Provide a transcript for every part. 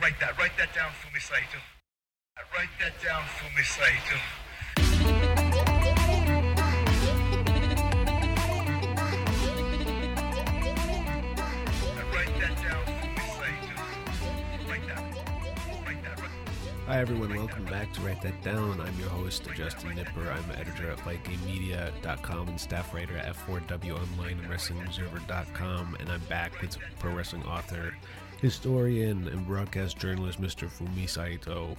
Write that. Write that down for me, Saito. Write that down for me, Saito. Hi everyone, welcome back to Write That Down. I'm your host, Justin Nipper. I'm editor at FightGameMedia.com and staff writer at F4W Online and WrestlingObserver.com. And I'm back with pro wrestling author, historian, and broadcast journalist Mr. Fumi Saito.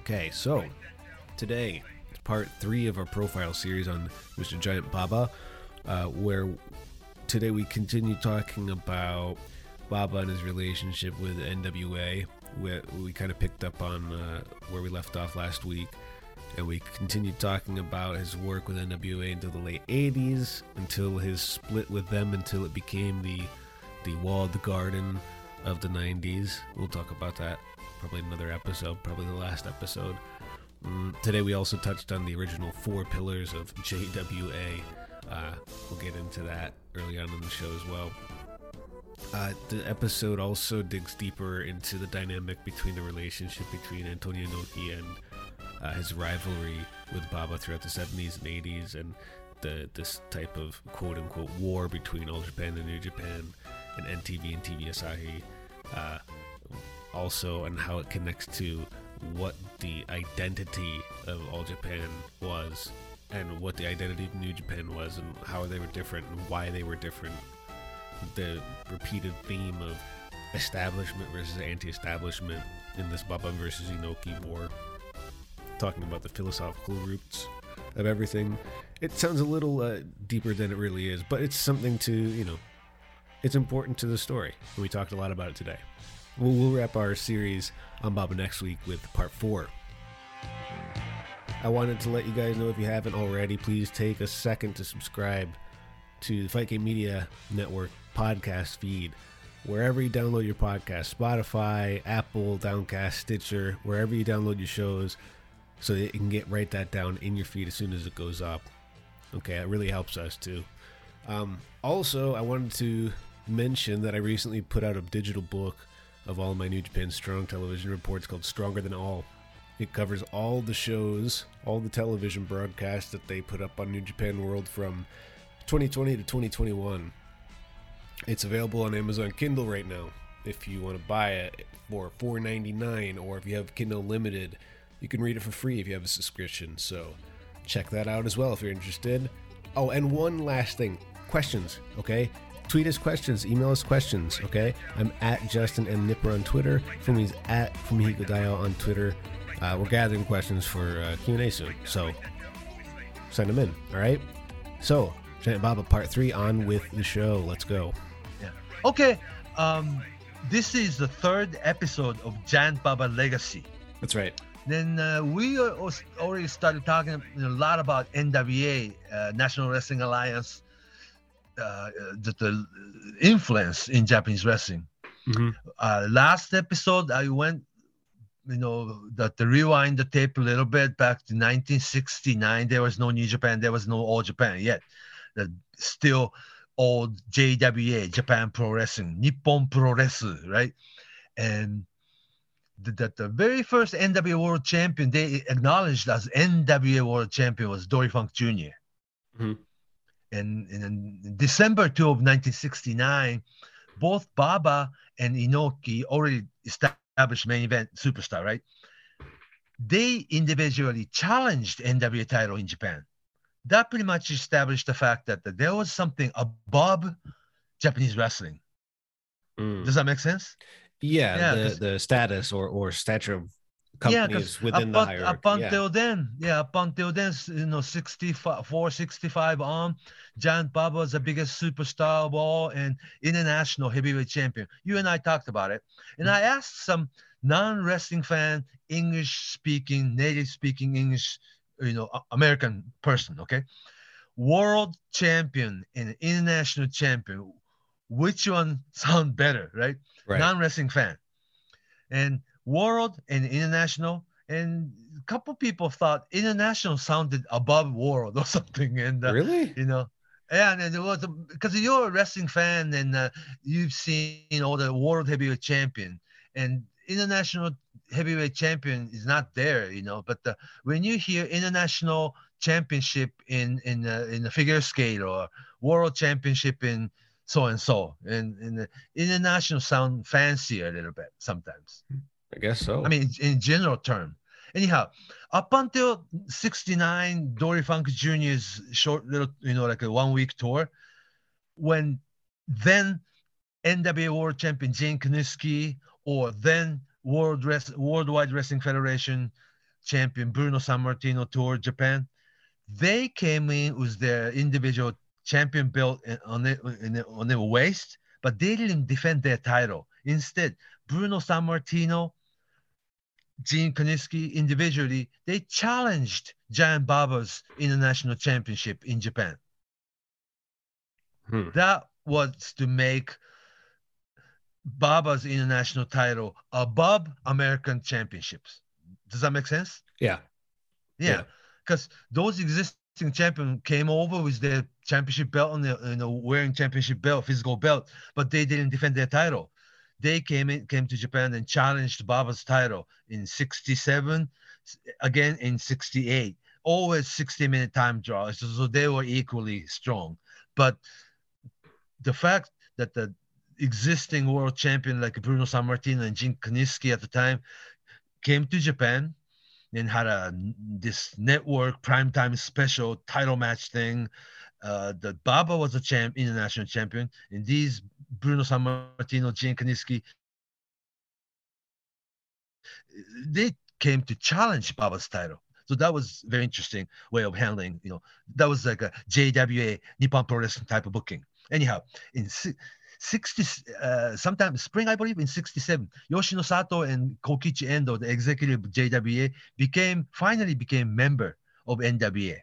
Okay, so today is part three of our profile series on Mr. Giant Baba, uh, where today we continue talking about Baba and his relationship with NWA. We, we kind of picked up on uh, where we left off last week, and we continued talking about his work with NWA until the late 80s, until his split with them, until it became the the walled garden of the 90s. We'll talk about that probably another episode, probably the last episode. Mm, today we also touched on the original four pillars of JWA. Uh, we'll get into that early on in the show as well. Uh, the episode also digs deeper into the dynamic between the relationship between Antonio Inoki and uh, his rivalry with Baba throughout the 70s and 80s, and the this type of quote unquote war between All Japan and New Japan, and NTV and TV Asahi. Uh, also, and how it connects to what the identity of All Japan was, and what the identity of New Japan was, and how they were different, and why they were different the repeated theme of establishment versus anti-establishment in this Baba versus Inoki war. Talking about the philosophical roots of everything. It sounds a little uh, deeper than it really is, but it's something to you know. It's important to the story. and We talked a lot about it today. We'll, we'll wrap our series on Baba next week with part four. I wanted to let you guys know if you haven't already, please take a second to subscribe to the Fight Game Media Network podcast feed. Wherever you download your podcast, Spotify, Apple, Downcast, Stitcher, wherever you download your shows, so that you can get write that down in your feed as soon as it goes up. Okay, it really helps us too. Um, also, I wanted to mention that I recently put out a digital book of all my New Japan Strong television reports called Stronger Than All. It covers all the shows, all the television broadcasts that they put up on New Japan World from 2020 to 2021. It's available on Amazon Kindle right now. If you want to buy it for $4.99 or if you have Kindle Limited, you can read it for free if you have a subscription. So check that out as well if you're interested. Oh, and one last thing questions, okay? Tweet us questions, email us questions, okay? I'm at Justin M. Nipper on Twitter. Fumi's at Fumihiko Dayo on Twitter. Uh, we're gathering questions for uh, Q&A soon, so send them in, all right? So, Giant Baba Part 3 on with the show. Let's go. Yeah. Okay. Um, this is the third episode of Giant Baba Legacy. That's right. Then uh, we already started talking a lot about NWA, uh, National Wrestling Alliance, uh, the, the influence in Japanese wrestling. Mhm. Uh, last episode, I went, you know, that the rewind the tape a little bit back to 1969. There was no New Japan, there was no All Japan yet. The still old JWA, Japan Pro Wrestling, Nippon Pro Wrestling, right? And the, the, very first NWA World Champion they acknowledged as NWA World Champion was Dory Funk junior Mhm. And, and in December 2 of 1969, both Baba and Inoki already established main event superstar, right? They individually challenged NWA title in Japan. That pretty much established the fact that, that there was something above Japanese wrestling. Mm. Does that make sense? Yeah, Yeah, the, the status or, or stature of companies 'cause within up, the hierarchy. up until then, yeah, up until then, you know, 64, 65 on, Giant Baba was the biggest superstar of all and international heavyweight champion. You and I talked about it. And Mm-hmm. I asked some non wrestling fan, English speaking, native speaking English, you know, American person, okay? World champion and international champion, which one sound better, right? right. non-wrestling fan and world and international and a couple people thought international sounded above world or something and uh, really? you know yeah and it was because you're a wrestling fan and uh, you've seen all the world heavyweight champion and international heavyweight champion is not there, you know. But the, when you hear international championship in in a, in the figure scale or world championship in so and so, and, and the international sound fancier a little bit sometimes. I guess so. I mean, in general term. Anyhow, up until '69, Dory Funk Jr.'s short little, you know, like a one week tour, when then NWA World Champion Gene Kiniski or then World Rest, Worldwide Wrestling Federation champion Bruno Sammartino toured Japan, they came in with their individual champion belt on their, on their waist, but they didn't defend their title. Instead, Bruno Sammartino, Gene Kiniski individually, they challenged Giant Baba's international championship in Japan. Hmm. That was to make Baba's international title above American championships. Does that make sense? Yeah. Yeah, because those existing champion came over with their championship belt and you know wearing championship belt, physical belt, but they didn't defend their title. They came in, came to Japan and challenged Baba's title in '67, again in '68. Always 60 minute time draw, so, they were equally strong. But the fact that the existing world champion like Bruno Sammartino and Gene Kiniski at the time came to Japan and had a this network primetime special title match thing. Uh, the Baba was a champ, international champion, and these Bruno Sammartino, Gene Kiniski, they came to challenge Baba's title. So that was very interesting way of handling. You know, that was like a JWA Nippon Pro Wrestling type of booking. Anyhow, in 60, uh, sometime spring, I believe, in 67, Yoshinosato and Kokichi Endo, the executive JWA, became finally became member of NWA.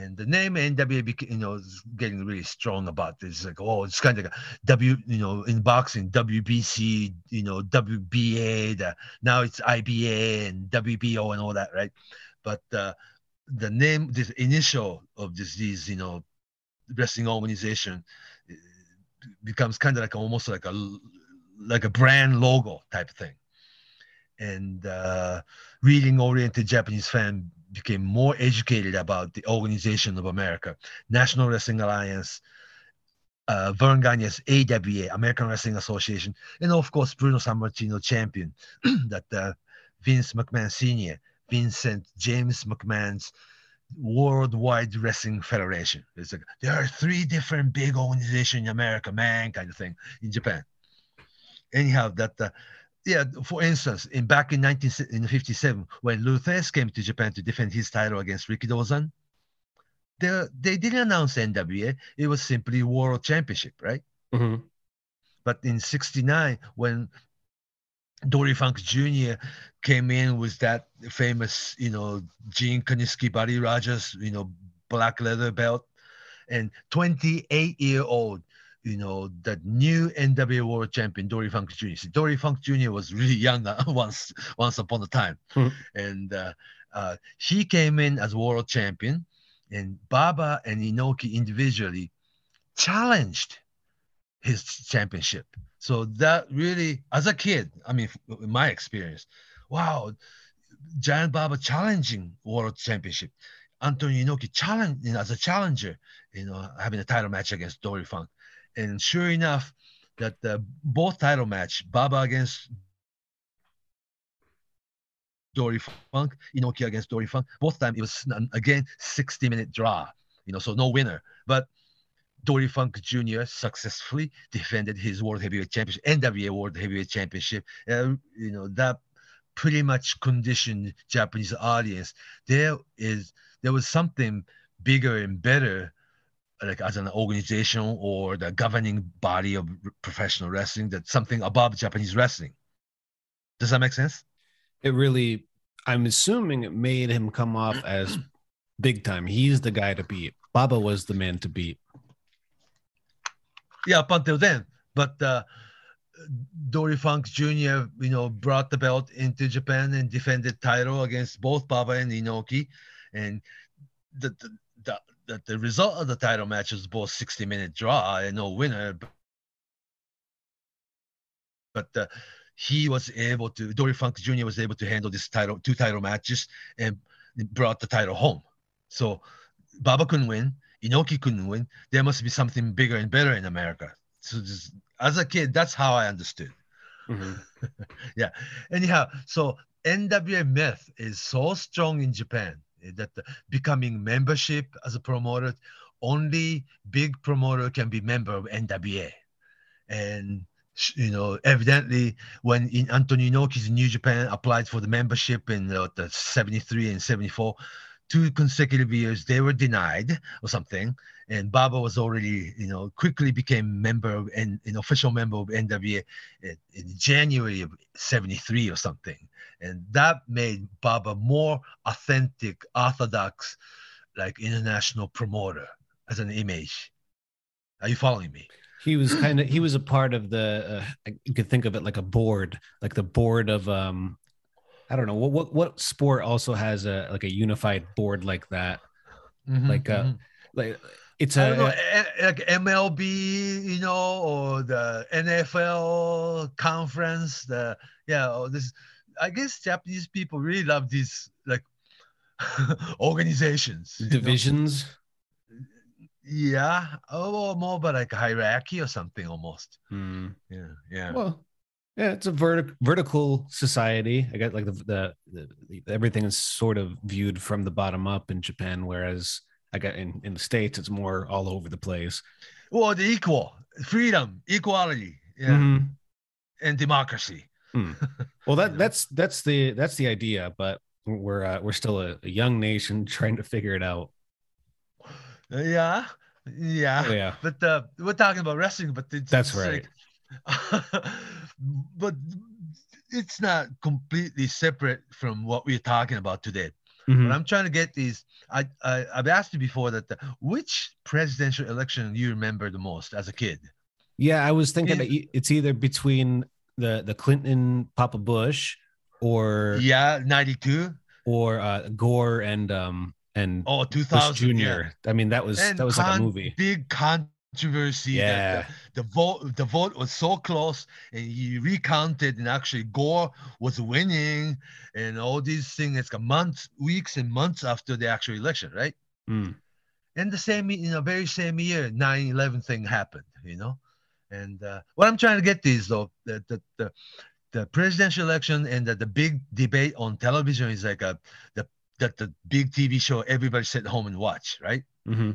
And the name NWA, you know, is getting really strong about this. Like, oh, it's kind of like W, you know, in boxing, WBC, you know, WBA. The, now it's IBA and WBO and all that, right? But uh, the name, this initial of this, these, you know, wrestling organization becomes kind of like almost like a like a brand logo type thing and uh, reading oriented japanese fan became more educated about the organization of america national wrestling alliance uh, Verne Gagne's AWA, American Wrestling Association, and of course Bruno Sammartino champion, that uh, Vince McMahon Sr., Vincent James McMahon's Worldwide Wrestling Federation. It's like there are three different big organizations in America, man, kind of thing in Japan. Anyhow, that uh, yeah, for instance, in back in 1957, when Lou came to Japan to defend his title against Rikidozan, they, they didn't announce NWA. It was simply World Championship, right? Mhm. But in 69, when Dory Funk Jr. came in with that famous, you know, Gene Kiniski, Buddy Rogers, you know, black leather belt, and 28 year old, you know, the new NWA World Champion Dory Funk Jr. See, Dory Funk Jr. was really young uh, once once upon a time, Hmm. and uh, uh, he came in as world champion, and Baba and Inoki individually challenged his championship. So that really, as a kid, I mean, in my experience, wow, Giant Baba challenging world championship. Antonio Inoki challenge you know, as a challenger, you know, having a title match against Dory Funk. And sure enough, that both title match, Baba against Dory Funk, Inoki against Dory Funk, both time it was again 60 minute draw, you know, so no winner. But Dory Funk Jr. successfully defended his World Heavyweight Championship, NWA World Heavyweight Championship. Uh, you know that pretty much conditioned Japanese audience. There is there was something bigger and better, like as an organization or the governing body of professional wrestling, that something above Japanese wrestling. Does that make sense? It really, I'm assuming it made him come off as big time. He's the guy to beat. Baba was the man to beat. yeah, up until then. But uh, Dory Funk Jr., you know, brought the belt into Japan and defended title against both Baba and Inoki, and the the the, the, the result of the title match was both 60 minute draw and no winner. But uh, he was able to Dory Funk Jr. was able to handle this title, two title matches, and brought the title home. So Baba couldn't win, Inoki couldn't win. There must be something bigger and better in America. So just, as a kid, that's how I understood. Mhm. yeah. Anyhow, so NWA myth is so strong in Japan that becoming membership as a promoter, only big promoter can be member of NWA. And you know, evidently, when in Antonio Inoki's New Japan applied for the membership in uh, the 73 and 74, two consecutive years they were denied or something. And Baba was already, you know, quickly became member of and an official member of NWA in, January of 73 or something. And that made Baba more authentic, orthodox, like international promoter as an image. Are you following me? He was kind of he was a part of the uh, you could think of it like a board, like the board of um I don't know what what what sport also has a like a unified board like that. Like, uh, Mhm. Like it's don't know, a eh, like MLB, you know, or the NFL conference. The yeah, or this. I guess Japanese people really love these like organizations. you know? divisions. Yeah, oh, more about like hierarchy or something almost. Hmm. Yeah, yeah. Well, yeah, it's a vertic- vertical society. I got like the, the, the, the everything is sort of viewed from the bottom up in Japan, whereas I got in, in the States, it's more all over the place. Well, the equal freedom, equality, yeah, Mhm. and democracy. Well, that that's that's the that's the idea, but we're uh, we're still a, a young nation trying to figure it out. Yeah, yeah. Oh, yeah, But uh, we're talking about wrestling, but That's right. like- but it's not completely separate from what we're talking about today. Mhm. What I'm trying to get is, I, I I've asked you before that the, which presidential election you remember the most as a kid? yeah. I was thinking Yeah. that e- it's either between the the Clinton Papa Bush or Yeah, '92 or uh, Gore and um and Bush 2000 Jr. I mean, that was And that was like a movie. Big controversy. that Yeah. the, the vote the vote was so close, and he recounted, and actually Gore was winning, and all these things. It's got months, weeks, and months after the actual election, right? Mm. And the same, in the very same year, 9/11 thing happened. You know, and uh, what I'm trying to get is though that the, the the presidential election and the, the big debate on television is like a the that the big TV show everybody sit home and watch, right? hmm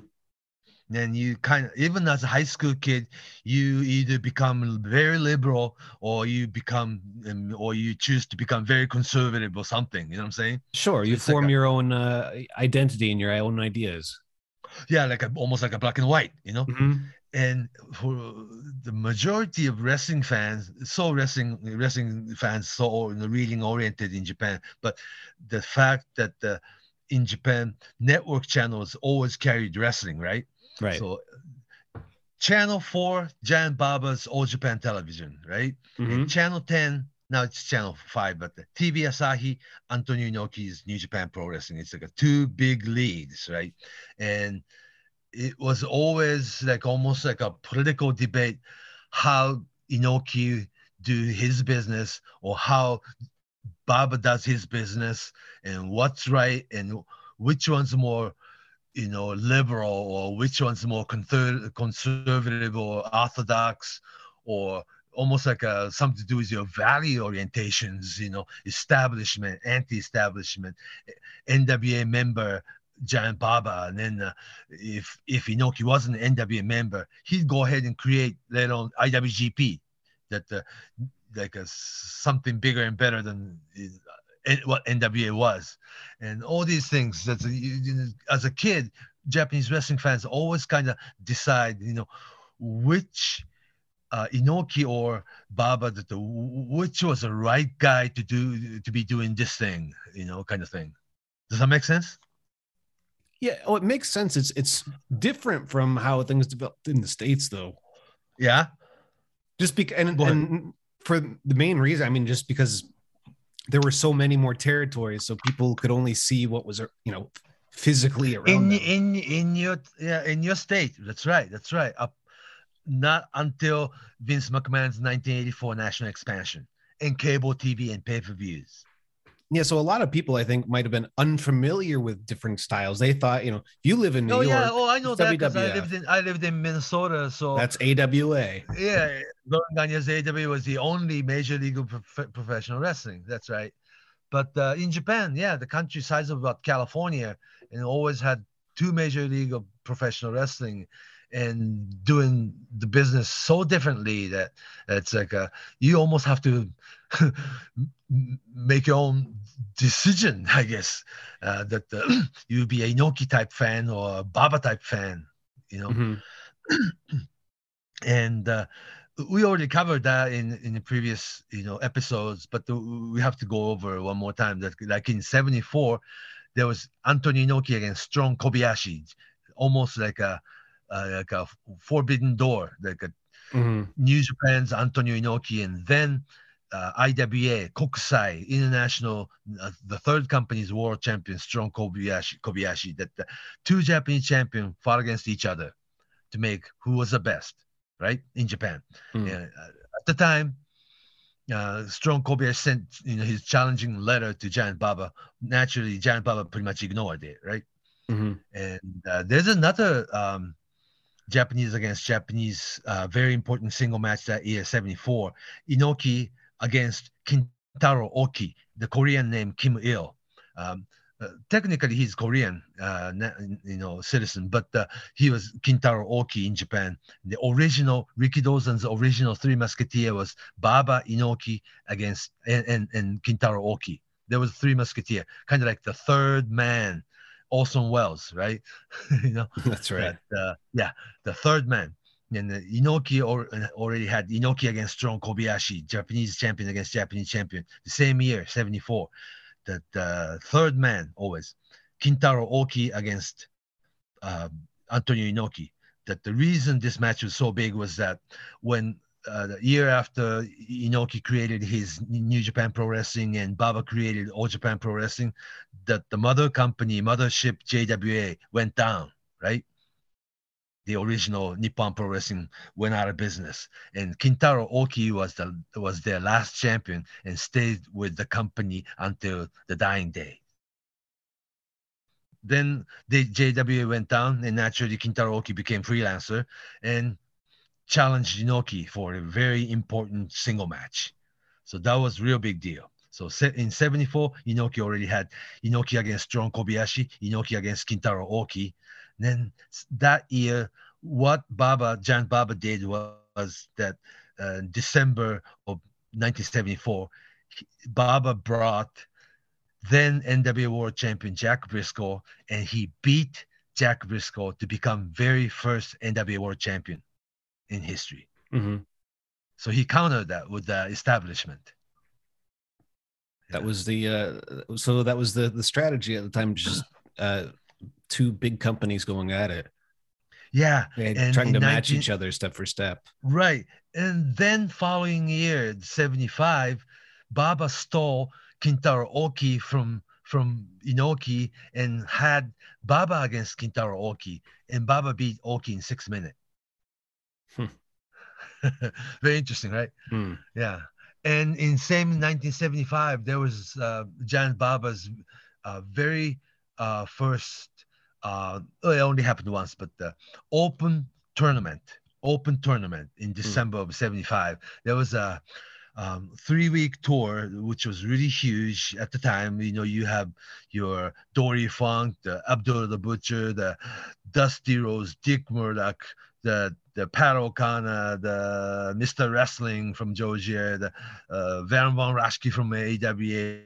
then you kind of even as a high school kid you either become very liberal or you become um, or you choose to become very conservative or something you know what i'm saying Sure, you It's like form a- your own uh, identity and your own ideas. yeah like a, almost like a black and white you know Mhm. and for the majority of wrestling fans so wrestling wrestling fans so reading oriented in japan but the fact that the in japan network channels always carried wrestling right Right. so channel 4 giant baba's all japan television right Mhm. and channel 10 now it's channel 5 but the tv asahi antonio inoki's new japan pro wrestling it's like a two big leagues, right and it was always like almost like a political debate how inoki do his business or how baba does his business and what's right and which one's more you know liberal or which one's more conservative or orthodox or almost like a, something to do with your value orientations you know establishment anti-establishment. Nwa member giant baba and then uh, if if inoki wasn't an nwa member he'd go ahead and create later on iwgp that uh, like a, something bigger and better than uh, what nwa was and all these things that as a kid japanese wrestling fans always kind of decide you know which uh, inoki or baba that the which was the right guy to do to be doing this thing you know kind of thing does that make sense Yeah. Oh, it makes sense. It's it's different from how things developed in the states, though. yeah Just because, and, and for the main reason, I mean, just because there were so many more territories, so people could only see what was, er, you know, physically around in them. in in your yeah in your state that's right that's right up not until vince mcmahon's 1984 national expansion and cable TV and pay per views. Yeah, so a lot of people I think might have been unfamiliar with different styles. They thought, you know, if you live in New oh York, yeah, oh I know that because I lived in I lived in Minnesota, so that's AWA. yeah, Lauren Gagne's AW was the only major league of prof- professional wrestling. That's right. But uh, in Japan, yeah, the country size of about California, and always had two major league of professional wrestling, and doing the business so differently that it's like uh you almost have to make your own decision, I guess. Uh, that uh, you be a Noki type fan or a Baba type fan, you know Mhm. and uh, we already covered that in in the previous you know episodes but the, we have to go over one more time that like in 74 there was Antonio Inoki against Strong Kobayashi almost like a uh, like a forbidden door like a Mhm. New Japan's Antonio Inoki and then uh, IWA Kokusai International uh, the third company's world champion Strong Kobayashi Kobayashi that the two Japanese champions fought against each other to make who was the best right in Japan Mm. uh, at the time, uh, Strong Kobayashi sent you know his challenging letter to Giant Baba. Naturally, Giant Baba pretty much ignored it, right? Mhm. And uh, there's another um, Japanese against Japanese uh, very important single match that year, 74. Inoki against Kintaro Oki, the Korean name Kim Il. Um, uh, technically, he's Korean, uh, you know, citizen, but uh, he was Kintaro Oki in Japan. The original Rikidozan's original Three Musketeer was Baba Inoki against and and, and Kintaro Oki. There was Three Musketeer, kind of like the third man, Orson Welles, right? you know, That's right. that, uh, yeah, the third man. And uh, Inoki or, already had Inoki against Strong Kobayashi, Japanese champion against Japanese champion, the same year, 74. That uh, third man always, Kintaro Oki against uh, Antonio Inoki. That the reason this match was so big was that when uh, the year after Inoki created his New Japan Pro Wrestling and Baba created All Japan Pro Wrestling, that the mother company, mothership JWA went down, right? The original Nippon Pro Wrestling went out of business, and Kintaro Oki was the was their last champion and stayed with the company until the dying day. Then the JWA went down, and naturally Kintaro Oki became freelancer and challenged Inoki for a very important single match. So that was real big deal. So in 74, Inoki already had Inoki against Strong Kobayashi, Inoki against Kintaro Oki. Then that year, what Baba, Giant Baba did was, was that uh, December of 1974, Baba brought then NWA World Champion Jack Brisco, and he beat Jack Brisco to become very first NWA World Champion in history. Mhm. So he countered that with the establishment. That Yeah. was the uh, so that was the the strategy at the time. Just uh, two big companies going at it, yeah, And trying in to match each other step for step. right. And then following year, 75, Baba stole Kintaro Oki from from Inoki and had Baba against Kintaro Oki, and Baba beat Oki in six minutes. Hmm. Very interesting, right? Hmm. Yeah. And in same 1975, there was uh, Giant Baba's uh, very uh, first, uh, it only happened once, but the open tournament, open tournament in December of 75. There was a um, three week tour, which was really huge at the time. You know, you have your Dory Funk, the Abdullah the Butcher, the Dusty Rhodes, Dick Murdoch, the the Pat O'Connor, the Mr. Wrestling from Georgia, the uh, Baron Von Raschke from AWA,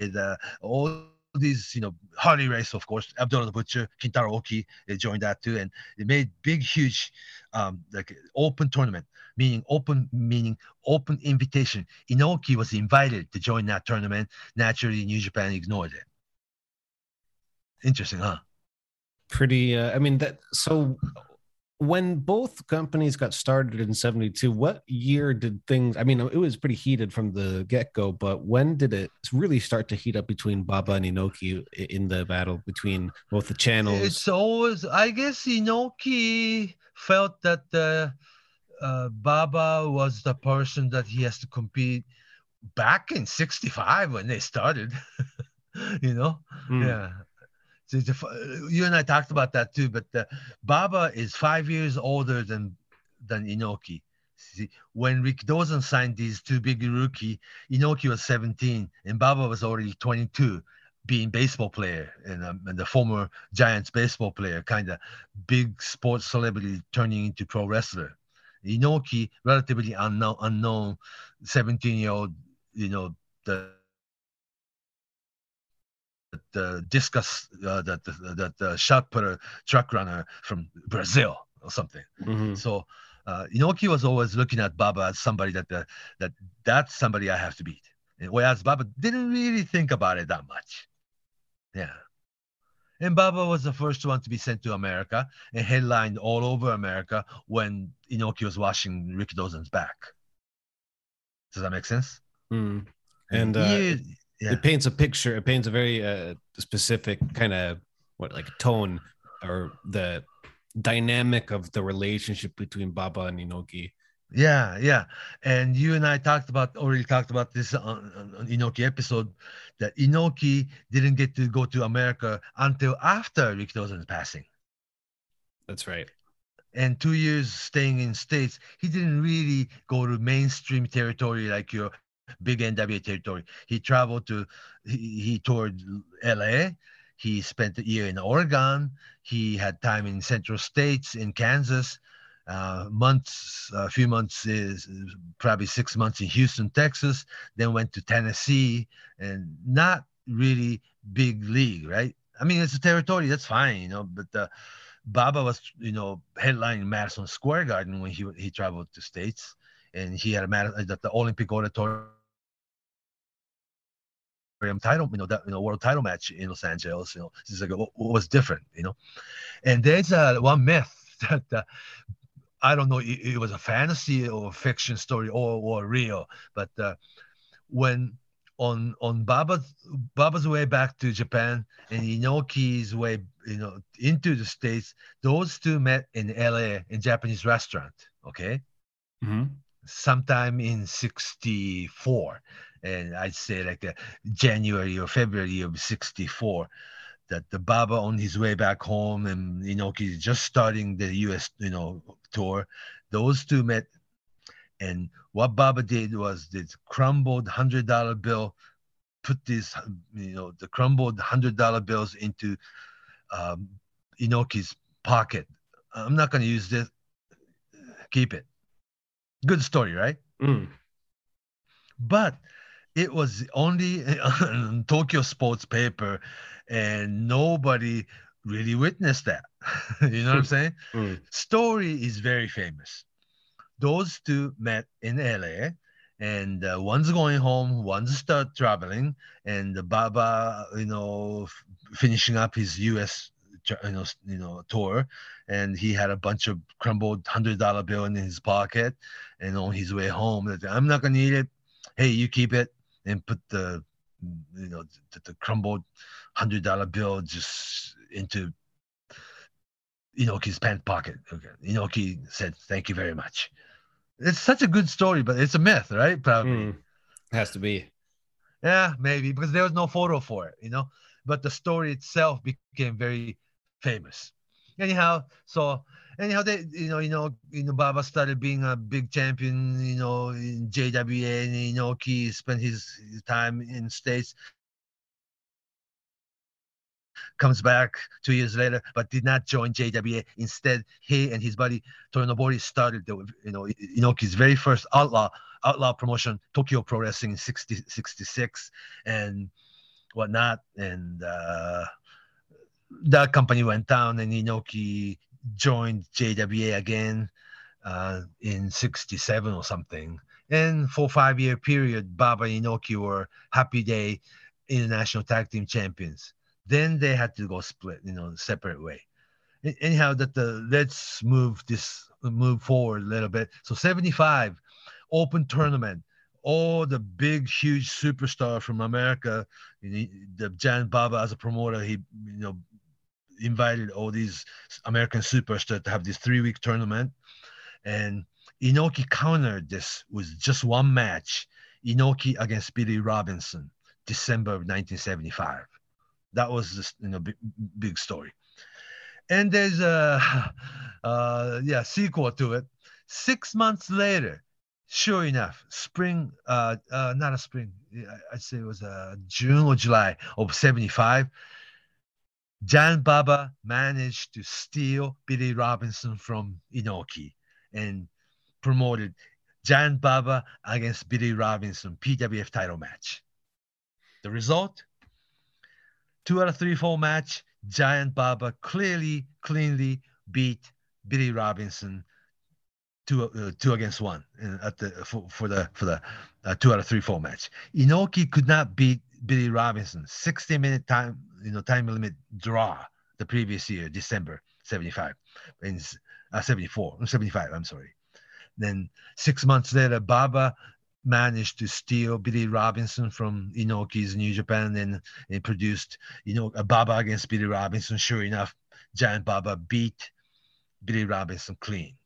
the all these, you know, Harley Race, of course, Abdullah the Butcher, Kintaro Oki, they joined that too, and they made big, huge, um, like open tournament, meaning open, meaning open invitation. Inoki was invited to join that tournament. Naturally, New Japan ignored it. Interesting, huh? Pretty. Uh, I mean that. So when both companies got started in 72 what year did things i mean it was pretty heated from the get-go but when did it really start to heat up between baba and inoki in the battle between both the channels It's always, I guess, Inoki felt that uh, uh, Baba was the person that he has to compete back in 65 when they started. you know? Mm. Yeah. You and I talked about that too, but uh, Baba is five years older than than Inoki. See, when Rikidozan signed these two big rookie, Inoki was 17 and Baba was already 22, being baseball player and, um, and the former Giants baseball player, kind of big sports celebrity turning into pro wrestler. Inoki, relatively unknown, unknown 17 year old, you know, the the discus, uh, that the, the, the shot putter truck runner from Brazil or something. Mhm. So uh, Inoki was always looking at Baba as somebody that uh, that that's somebody I have to beat. Whereas Baba didn't really think about it that much. Yeah. And Baba was the first one to be sent to America and headlined all over America when Inoki was washing Rikidozan's back. Does that make sense? Mm. And, uh, Years- yeah. It paints a picture. It paints a very uh, specific kind of what like tone or the dynamic of the relationship between Baba and Inoki. Yeah, yeah. And you and I talked about already talked about this on, on, on Inoki episode that Inoki didn't get to go to America until after Rikidozan's passing. That's right. And two years staying in States, he didn't really go to mainstream territory like your big NWA territory. He traveled to he, he toured LA. He spent a year in Oregon. He had time in Central States, in Kansas, uh, months, a few months is probably six months in Houston, Texas. Then went to Tennessee, and not really big league, right? I mean, it's a territory that's fine, you know. But uh, Baba was, you know, headlining Madison Square Garden when he he traveled to states, and he had a Mad- uh, the, Olympic Auditorium title, you know, that you know world title match in Los Angeles. You know, it's like what, what was different, you know. And there's uh, one myth that uh, I don't know it, it was a fantasy or a fiction story or or real, but uh, when on on Baba's Baba's way back to Japan and Inoki's way, you know, into the states, those two met in L.A. in Japanese restaurant. Okay, Mhm. Sometime in 64 and i'd say like uh, january or february of 64 that the baba on his way back home and inoki just starting the us you know tour. Those two met and what baba did was this crumbled hundred dollar bill put this you know the crumbled hundred dollar bills into um, inoki's pocket. I'm not going to use this keep it good story right Mm. but it was only on Tokyo Sports paper, and nobody really witnessed that. you know what I'm saying? Mm. Story is very famous. Those two met in LA, and uh, one's going home, one's start traveling, and Baba, you know, f- finishing up his U.S. tra- you know, you know, tour, and he had a bunch of crumbled hundred dollar bill in his pocket, and on his way home, that, I'm not gonna eat it. Hey, you keep it and put the you know the, the crumbled hundred dollar bill just into Inoki's pant pocket. Okay. Inoki said, "Thank you very much." It's such a good story, but it's a myth, right? Probably. Mm. Has to be. Yeah, maybe because there was no photo for it, you know. But the story itself became very famous. Anyhow, so anyhow, they you know you know you know Baba started being a big champion, you know, in JWA, and you know he spent his, his time in states. Comes back two years later, but did not join JWA. Instead, he and his buddy Toyonobori started the you know Inoki's very first outlaw outlaw promotion, Tokyo Pro Wrestling in 60, 66 and whatnot. And uh, that company went down, and Inoki joined JWA again uh, in 67 or something. And for five year period, Baba and Inoki were Happy Day International Tag Team Champions. Then they had to go split, you know, separate way. Anyhow, that the let's move this move forward a little bit. So 75 open tournament. All the big, huge superstar from America, the Giant Baba as a promoter, he you know invited all these American superstars to have this three week tournament. And Inoki countered this with just one match Inoki against Billy Robinson, December of 1975. That was the you know, big, big story. And there's a uh, yeah sequel to it. Six months later, sure enough, spring, uh, uh, not a spring, I'd say it was uh, June or July of 75, Giant Baba managed to steal Billy Robinson from Inoki and promoted Giant Baba against Billy Robinson PWF title match. The result? Two out of three, four match. Giant Baba clearly, cleanly beat Billy Robinson two, uh, two against one at the for, for the for the uh, two out of three, four match. Inoki could not beat Billy Robinson. 60 minute time, you know, time limit draw the previous year, December 75, in uh, 74, 75, I'm sorry. Then six months later, Baba managed to steal Billy Robinson from Inoki's New Japan and, and produced, you know, a Baba against Billy Robinson. Sure enough, Giant Baba beat Billy Robinson clean.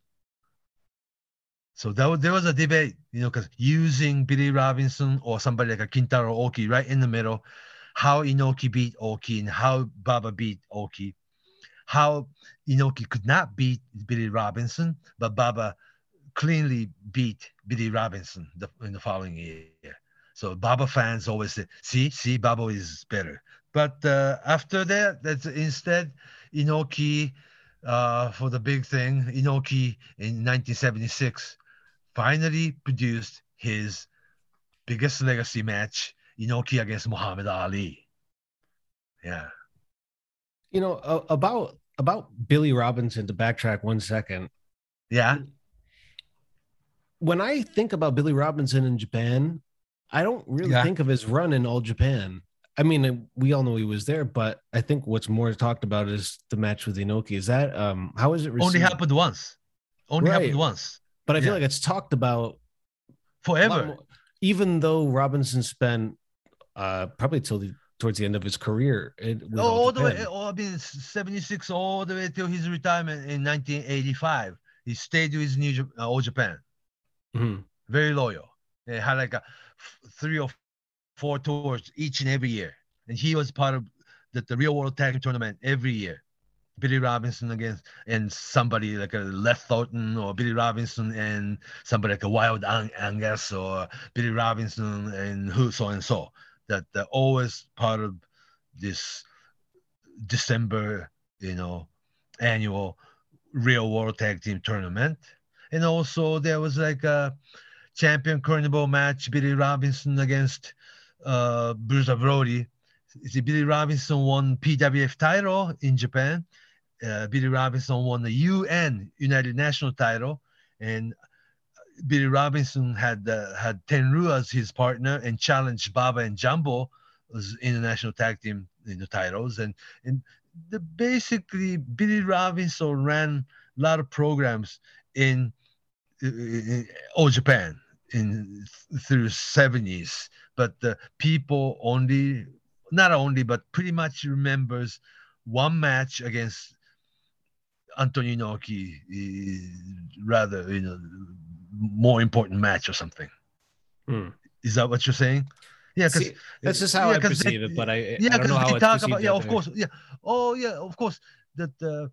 So that was, there was a debate, you know, because using Billy Robinson or somebody like a Kintaro Oki right in the middle, how Inoki beat Oki and how Baba beat Oki, how Inoki could not beat Billy Robinson, but Baba cleanly beat Billy Robinson the, in the following year. So Baba fans always say, see, see, Baba is better. But uh, after that, that's instead Inoki uh, for the big thing. Inoki in 1976 finally produced his biggest legacy match, Inoki against Muhammad Ali. Yeah. You know, uh, about about Billy Robinson to backtrack one second. Yeah. When I think about Billy Robinson in Japan, I don't really yeah. think of his run in all Japan. I mean, we all know he was there, but I think what's more talked about is the match with Inoki. Is that um how is it received? Only happened once. Only right. happened once but I feel yeah. like it's talked about forever. even though Robinson spent uh, probably till the towards the end of his career. It, oh, all the way, oh, I mean, 76 all the way till his retirement in 1985. He stayed with New uh, All Japan. Mm-hmm. Very loyal. They had like a three or four tours each and every year, and he was part of the, the real world tag tournament every year. Billy Robinson against and somebody like a Les Thornton or Billy Robinson and somebody like a Wild Angus or Billy Robinson and who so and so that they're always part of this December you know annual real world tag team tournament. And also there was like a champion carnival match Billy Robinson against uh Bruiser Brody See, Billy Robinson won PWF title in Japan. Uh, Billy Robinson won the UN United National title, and Billy Robinson had uh, had Tenryu as his partner and challenged Baba and Jumbo as international tag team in the titles. And and the, basically Billy Robinson ran a lot of programs in, in all Japan in through 70s, but the people only not only but pretty much remembers one match against Antonio Inoki rather you know more important match or something. Hmm. Is that what you're saying? Yeah, because that's just how yeah, I perceive they, it. But I yeah, because they talk about yeah, of course, yeah, oh yeah, of course that uh,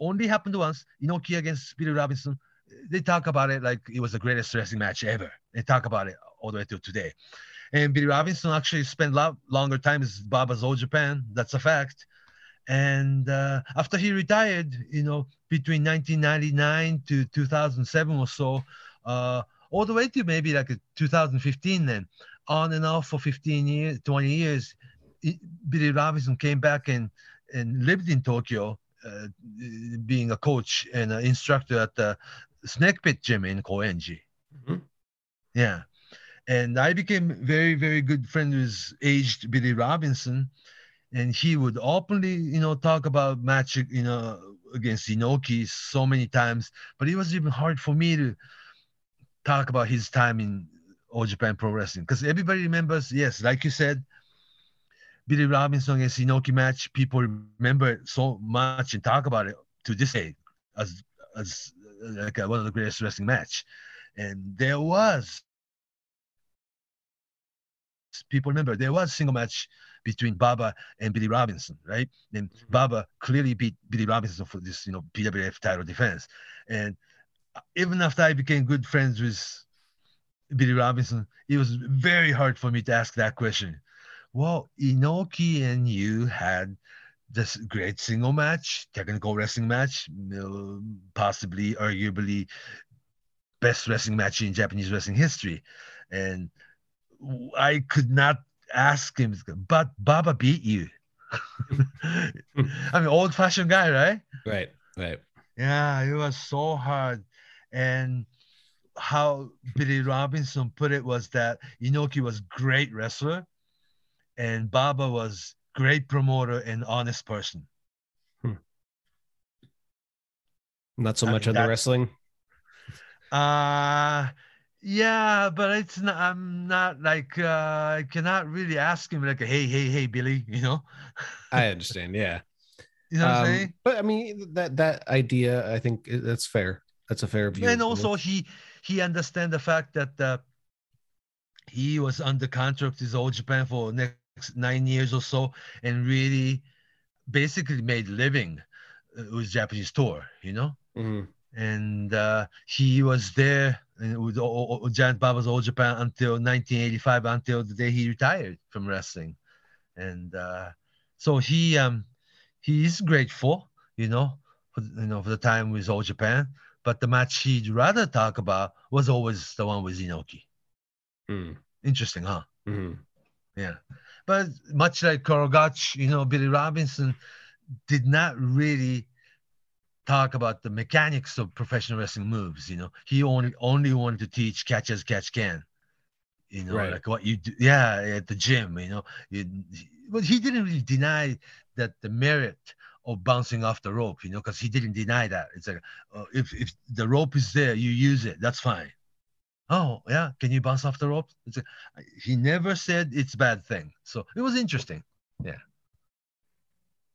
only happened once. Inoki against Billy Robinson. They talk about it like it was the greatest wrestling match ever. They talk about it all the way to today. And Billy Robinson actually spent a lot longer time as Baba's All Japan. That's a fact. And uh, after he retired, you know, between 1999 to 2007 or so, uh, all the way to maybe like 2015, then on and off for 15 years, 20 years, Billy Robinson came back and and lived in Tokyo, uh, being a coach and an instructor at the Snake Pit Gym in Koenji. Mm-hmm. Yeah, and I became very very good friend with aged Billy Robinson and he would openly, you know, talk about match, you know, against Inoki so many times. But it was even hard for me to talk about his time in All Japan Pro Wrestling because everybody remembers, yes, like you said, Billy Robinson against Inoki match. People remember it so much and talk about it to this day. as as like one of the greatest wrestling match, and there was people remember there was single match between Baba and Billy Robinson, right? And Mm-hmm. Baba clearly beat Billy Robinson for this, you know, PWF title defense. And even after I became good friends with Billy Robinson, it was very hard for me to ask that question. Well, Inoki and you had this great single match, technical wrestling match, possibly, arguably, best wrestling match in Japanese wrestling history. And I could not ask him, but Baba beat you. I mean, old fashioned guy, right? Right. Right. Yeah, it was so hard. And how Billy Robinson put it was that Inoki was great wrestler and Baba was great promoter and honest person. Not so I much mean, on the wrestling. Uh yeah, but it's not I'm not like uh I cannot really ask him like hey, hey, hey, Billy, you know? I understand. Yeah. You know what I'm Um, saying? but I mean that that idea, I think that's fair. That's a fair view. and also he he understand the fact that uh, he was under contract with All Japan for next nine years or so, and really basically made living uh, with Japanese tour, you know. Mhm. And uh, he was there uh, with O- O- Giant Baba's All Japan until 1985, until the day he retired from wrestling. And uh, so he um he is grateful, you know, for, you know for the time with All Japan. But the match he'd rather talk about was always the one with Inoki. Mhm. Interesting, huh? Mhm. Yeah. But much like Karl Gotch, you know, Billy Robinson did not really talk about the mechanics of professional wrestling moves. You know, he only only wanted to teach catch as catch can. You know, Right. like what you do, yeah, at the gym. You know, you, but he didn't really deny that the merit of bouncing off the rope. You know, because he didn't deny that. It's like uh, if if the rope is there, you use it. That's fine. Oh yeah, can you bounce off the rope? It's a, he never said it's a bad thing. So it was interesting. Yeah.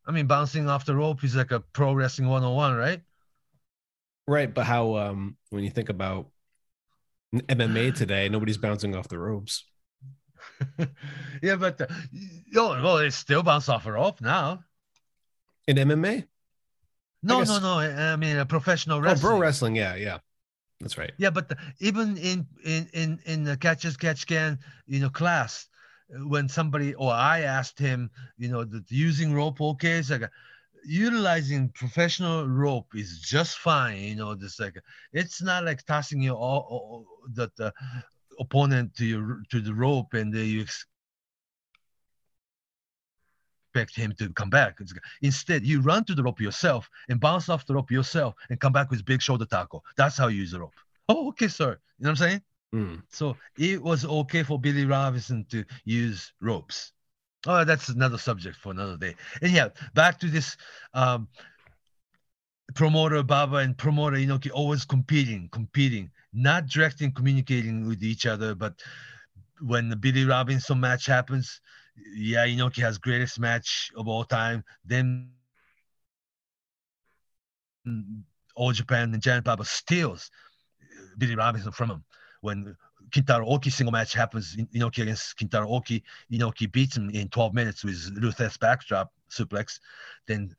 I mean, bouncing off the rope is like a pro wrestling 101, right? Right, but how um when you think about MMA today, nobody's bouncing off the ropes. yeah, but uh, oh, well, they still bounce off a rope now. In MMA? No, no, no. I mean, a professional Oh, wrestling. pro wrestling, yeah, yeah. That's right. Yeah, but the, even in in in in the catch as catch can, you know, class, uh, when somebody or I asked him, you know, that using rope okay, it's like utilizing professional rope is just fine. You know, just like it's not like tossing your all, all that the opponent to your to the rope and then you expect him to come back. Instead, you run to the rope yourself and bounce off the rope yourself and come back with big shoulder tackle. That's how you use the rope. Oh, okay, sir. You know what I'm saying? Mm. So it was okay for Billy Robinson to use ropes. Oh, that's another subject for another day. And yeah, back to this um, promoter Baba and promoter Inoki always competing, competing, not directing, communicating with each other. But when the Billy Robinson match happens, yeah, Inoki has greatest match of all time. Then All Japan and Giant Baba steals Billy Robinson from him. When Kintaro Oki single match happens, In- Inoki against Kintaro Oki, Inoki beats him in 12 minutes with ruthless backdrop suplex. Then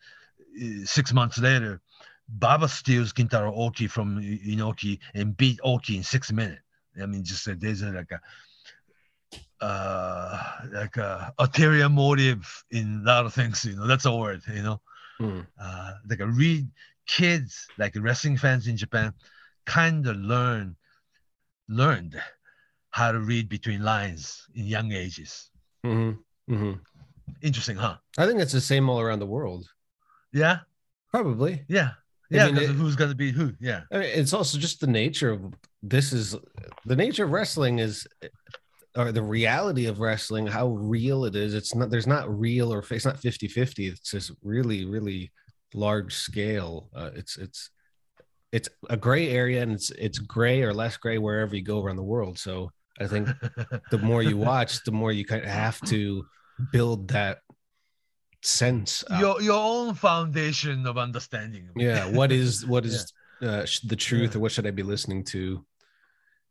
uh, six months later, Baba steals Kintaro Oki from Inoki and beat Oki in six minutes. I mean, just uh, there's a, like a uh like a ulterior motive in a lot of things you know that's a word you know Mm. uh like a read kids like wrestling fans in japan kind of learn learned how to read between lines in young ages. Hmm hmm interesting huh? I think it's the same all around the world. yeah? Probably. yeah. I yeah mean, because it- who's gonna be who? Yeah. I mean, it's also just the nature of this is the nature of wrestling is or the reality of wrestling how real it is. It's not there's not real or it's not 50 50 it's just really really large scale. Uh, it's it's it's a gray area and it's it's gray or less gray wherever you go around the world so i think the more you watch the more you kind of have to build that sense. uh, your your own foundation of understanding. yeah, what is what is uh, sh- the truth, Yeah. or what should I be listening to,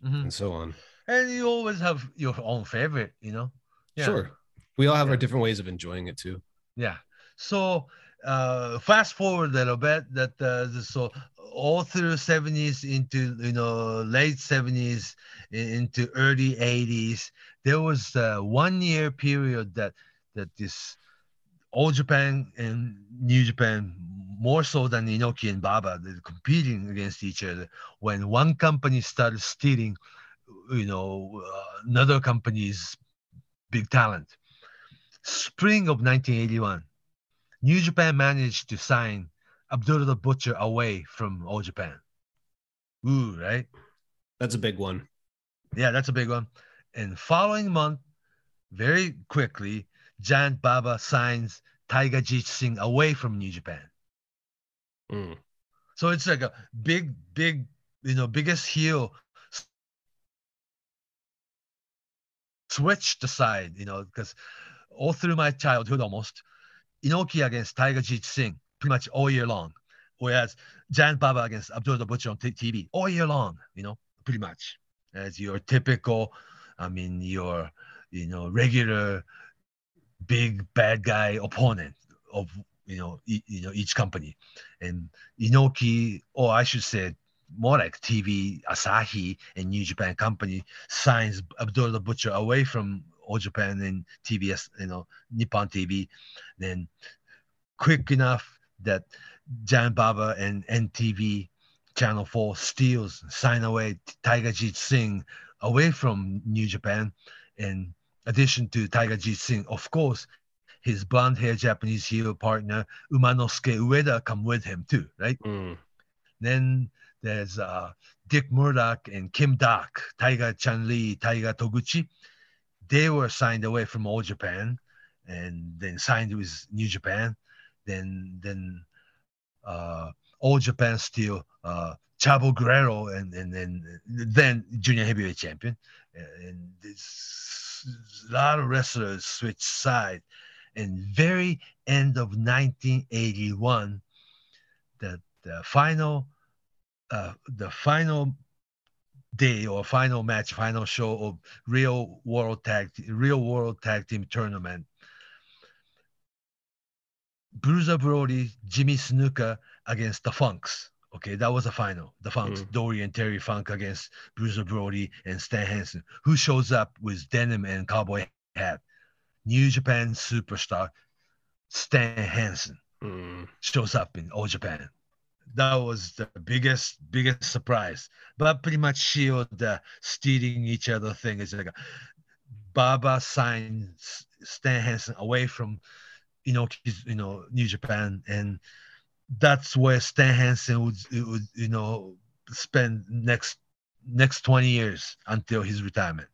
Mhm. and so on. And you always have your own favorite, you know. Yeah. Sure, we all have our different ways of enjoying it too. Yeah. So uh, fast forward a little bit. That uh, so all through seventies into you know late seventies into early eighties, there was uh, one year period that that this old Japan and New Japan more so than Inoki and Baba they're competing against each other. When one company started stealing you know uh, another company's big talent. Spring of 1981 New Japan managed to sign Abdullah the Butcher away from All Japan. Ooh, right? That's a big one. Yeah, that's a big one. And following month, very quickly, Giant Baba signs Tiger Jeet Singh away from New Japan. Mm. So it's like a big, big, you know, biggest heel s- switched aside, you know, because all through my childhood almost, Inoki against Tiger Jeet Singh pretty much all year long. Whereas Giant Baba against Abdul the Butcher on t- TV all year long, you know, pretty much as your typical, I mean, your, you know, regular big bad guy opponent of, you know, e- you know, each company. And Inoki, or I should say, more like TV Asahi and New Japan Company signs Abdul the Butcher away from All Japan and TBS, you know, Nippon TV. Then quick enough that Giant Baba and NTV Channel 4 steals, sign away Tiger Jeet Singh away from New Japan. In addition to Tiger Jeet Singh, of course, his blonde hair Japanese heel partner Umanosuke Ueda come with him too, right? Mm. Then there's uh, Dick Murdoch and Kim Duk, Tiger Chan Lee, Tiger Toguchi. They were signed away from All Japan and then signed with New Japan. Then then uh, All Japan still uh, Chavo Guerrero and and then then junior heavyweight champion. And this a lot of wrestlers switched side. And very end of 1981, the the final uh, the final day or final match, final show of real world tag real world tag team tournament. Bruiser Brody, Jimmy Snuka against the Funks. Okay, that was the final. The Funks, Mm. Dory and Terry Funk against Bruiser Brody and Stan Hansen. Who shows up with denim and cowboy hat? New Japan superstar Stan Hansen Mm. shows up in All Japan. That was the biggest, biggest surprise. But pretty much Shield uh, stealing each other thing is like a, Baba signs Stan Hansen away from, you know, you know, New Japan, and that's where Stan Hansen would, would, you know, spend next next twenty years until his retirement.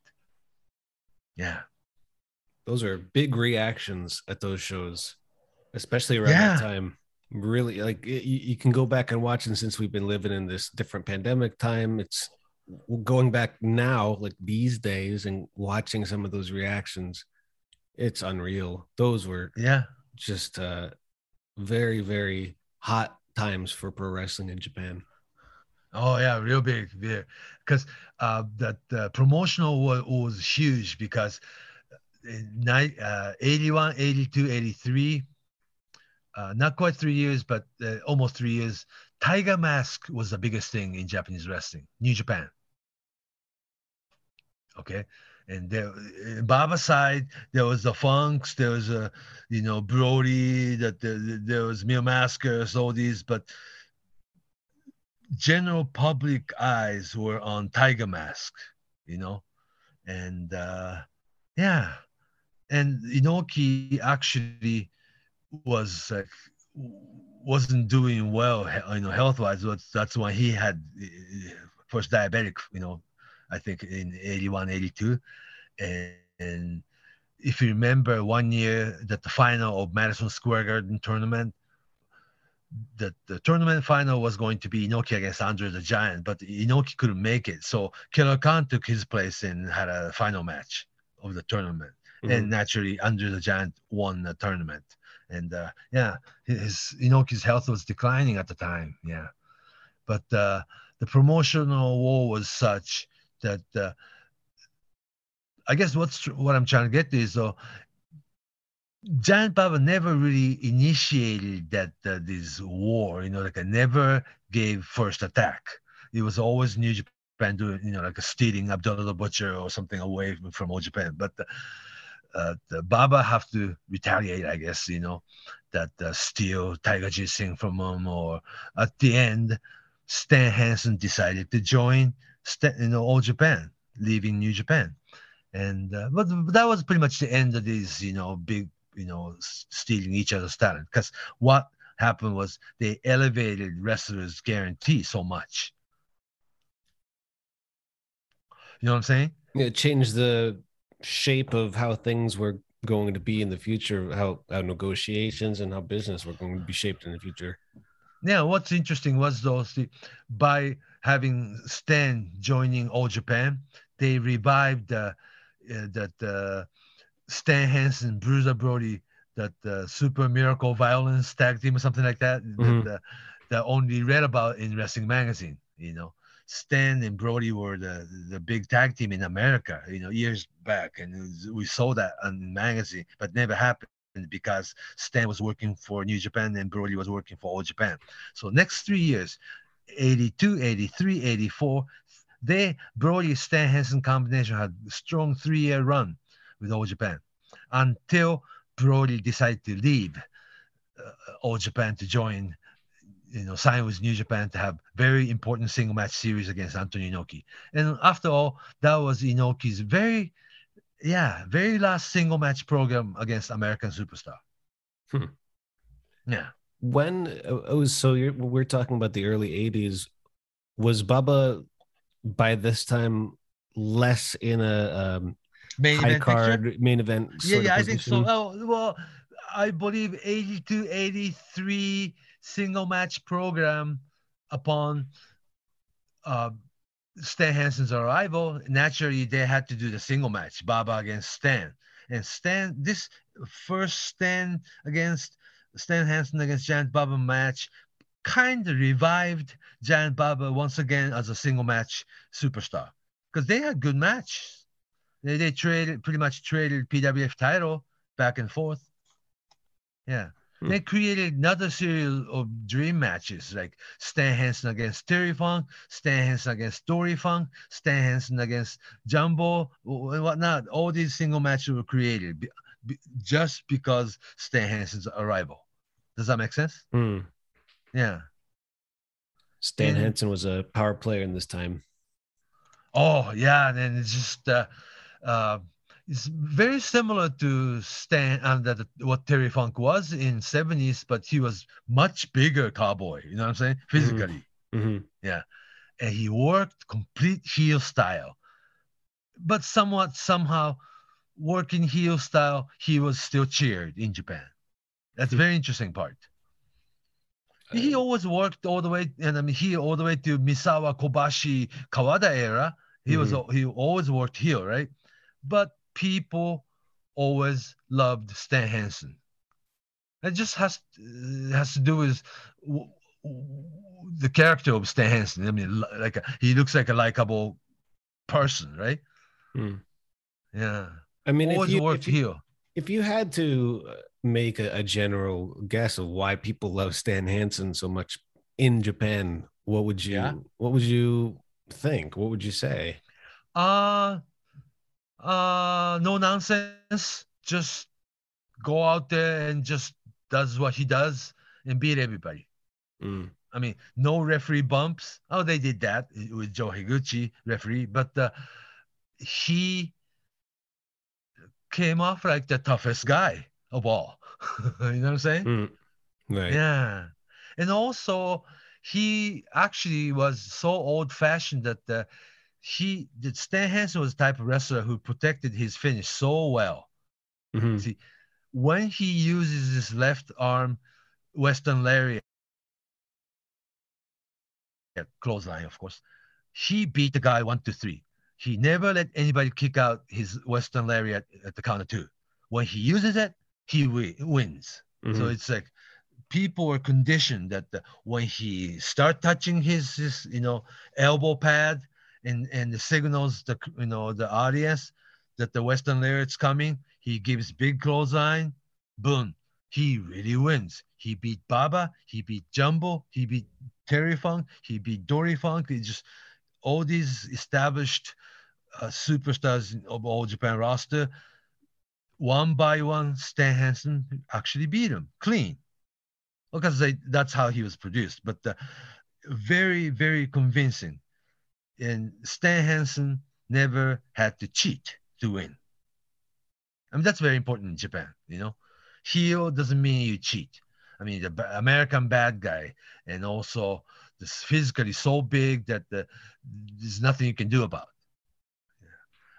Yeah. Those are big reactions at those shows, especially around Yeah. that time. Really, like you can go back and watch, and since we've been living in this different pandemic time, it's going back now, like these days, and watching some of those reactions. It's unreal. Those were Yeah. Just uh, very, very hot times for pro wrestling in Japan. Oh yeah, real big, because uh, that uh, promotional was, was huge because in uh, 81, 82, 83, uh, not quite three years, but uh, almost three years. Tiger Mask was the biggest thing in Japanese wrestling, New Japan. Okay, and there, Baba side, there was the Funks, there was a, you know, Brody, that there, there was Mil Mascaras, all these, but general public eyes were on Tiger Mask, you know, and uh, yeah, and Inoki actually was like wasn't doing well, you know, health wise. That's why he had uh, first diabetic, you know, I think in 81, 82, and, and if you remember one year that the final of Madison Square Garden tournament the, the tournament final was going to be Inoki against Andre the Giant, but Inoki couldn't make it. So Killer Khan took his place and had a final match of the tournament. Mhm. And naturally, Andre the Giant won the tournament. and uh, yeah, his Inoki's health was declining at the time. Yeah, but uh, the promotional war was such that uh, I guess what's what I'm trying to get to is though. Giant Baba never really initiated that uh, this war, you know, like I never gave first attack. It was always New Japan doing, you know, like a stealing Abdullah Butcher or something away from Old Japan. But uh, the Baba have to retaliate, I guess, you know, that uh, steal Tiger Singh from him, or at the end, Stan Hansen decided to join, you know, All Japan, leaving New Japan, and uh, but that was pretty much the end of these, you know, big, you know, stealing each other's talent. Because what happened was they elevated wrestlers' guarantee so much. You know what I'm saying? Yeah, it changed the shape of how things were going to be in the future, how, how negotiations and how business were going to be shaped in the future. Yeah, what's interesting was those see, by having Stan joining All Japan, they revived uh, uh, that uh, Stan Hansen, Bruiser Brody, that uh, Super Miracle Violence tag team or something like that, mm-hmm. that, uh, that only read about in Wrestling Magazine, you know. Stan and Brody were the the big tag team in America, you know, years back, and was, we saw that on magazine, but never happened because Stan was working for New Japan and Brody was working for All Japan. So next three years, 82, 83, 84, they Brody Stan Hansen combination had a strong three year run with All Japan until Brody decided to leave uh, All Japan to join you know, signed with New Japan to have very important single match series against Antonio Inoki. And after all, that was Inoki's very, yeah, very last single match program against American Superstar. Hmm. Yeah. When it uh, was so you're, we're talking about the early 80s, was Baba by this time less in a um, main high card picture? main event? yeah, yeah, I think so. Oh, well, I believe 82, 83 single match program upon uh, Stan Hansen's arrival. Naturally, they had to do the single match, Baba against Stan. And Stan, this first Stan against Stan Hansen against Giant Baba match kind of revived Giant Baba once again as a single match superstar because they had good match. They, they traded pretty much traded PWF title back and forth. Yeah. Hmm. They created another series of dream matches like Stan Hansen against Terry Funk, Stan Hansen against Dory Funk, Stan Hansen against Jumbo, and whatnot. All these single matches were created be, be, just because Stan Hansen's arrival. Does that make sense? Hmm. Yeah. Stan and, Hansen was a power player in this time. Oh yeah, and it's just uh, uh, it's very similar to Stan and uh, what Terry Funk was in 70s, but he was much bigger cowboy, you know what I'm saying? Mm-hmm. Physically. Mm-hmm. Yeah. And he worked complete heel style. But somewhat somehow working heel style, he was still cheered in Japan. That's a very interesting part. He uh, always worked all the way, and I mean, he all the way to Misawa, Kobashi, Kawada era. He mm-hmm. was he always worked here, right? But people always loved Stan Hansen. It just has has to do with the character of Stan Hansen. I mean, like a, he looks like a likable person, right? Hmm. Yeah. I mean, always if you, worked if you, here. If you had to make a, a general guess of why people love Stan Hansen so much in Japan, what would you yeah. what would you think? What would you say? Uh uh, no nonsense. Just go out there and just does what he does and beat everybody. Mm. I mean, no referee bumps. Oh, they did that with Joe Higuchi, referee, but uh, he came off like the toughest guy of all. you know what I'm saying? Mm. Right. Yeah. And also, he actually was so old fashioned that uh, he did Stan Hansen was the type of wrestler who protected his finish so well. Mm-hmm. See, when he uses his left arm Western lariat, clothesline, of course, he beat the guy one, two, three. He never let anybody kick out his Western lariat at the count of two. When he uses it, he wins. So Mhm. it's like people are conditioned that the, when he start touching his, his you know elbow pad and and the signals the you know the audience that the Western Lariat's coming, he gives big clothesline, boom, he really wins. He beat Baba, he beat Jumbo, he beat Terry Funk, he beat Dory Funk. He just all these established uh, superstars of all Japan roster, one by one, Stan Hansen actually beat him clean. Because they, that's how he was produced, but uh, very, very convincing. And Stan Hansen never had to cheat to win. I mean, that's very important in Japan, you know. Heel doesn't mean you cheat. I mean, the American bad guy, and also this physically so big that the, there's nothing you can do about.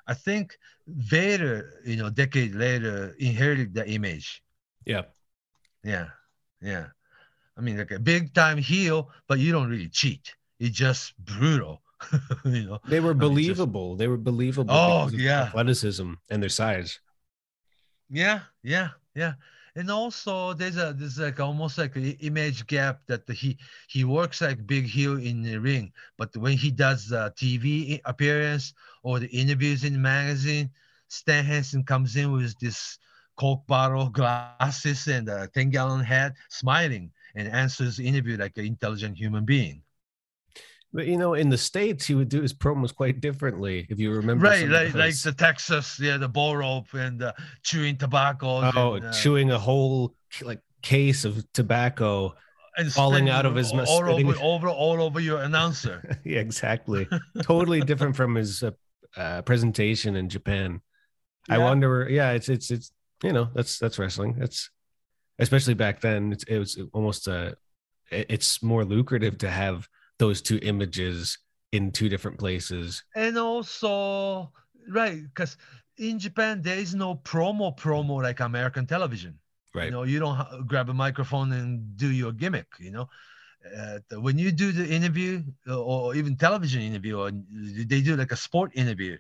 I think Vader, you know, decade later inherited the image. Yeah. Yeah, yeah. I mean, like a big time heel, but you don't really cheat. It's just brutal, you know. They were mean, just- believable. They were believable. Oh, yeah. Athleticism and their size. Yeah, yeah, yeah. And also, there's a there's like almost like an image gap that he he works like big heel in the ring, but when he does the TV appearance or the interviews in the magazine, Stan Hansen comes in with this Coke bottle, glasses, and a ten gallon hat, smiling and answers the interview like an intelligent human being. But you know, in the states, he would do his promos quite differently. If you remember, Right, like like the Texas, yeah, the bull rope and uh, chewing tobacco. oh, and, uh, chewing a whole like case of tobacco. and falling out of his mouth, all over, over all over your announcer. yeah, exactly. totally different from his uh, uh, presentation in Japan. I wonder. Yeah, it's it's it's you know that's that's wrestling. That's especially back then. It's, it was almost uh it- It's more lucrative to have those two images in two different places. and also, right, because in Japan there is no promo promo like American television. Right. You know, you don't ha- grab a microphone and do your gimmick. You know, uh, when you do the interview uh, or even television interview, or they do like a sport interview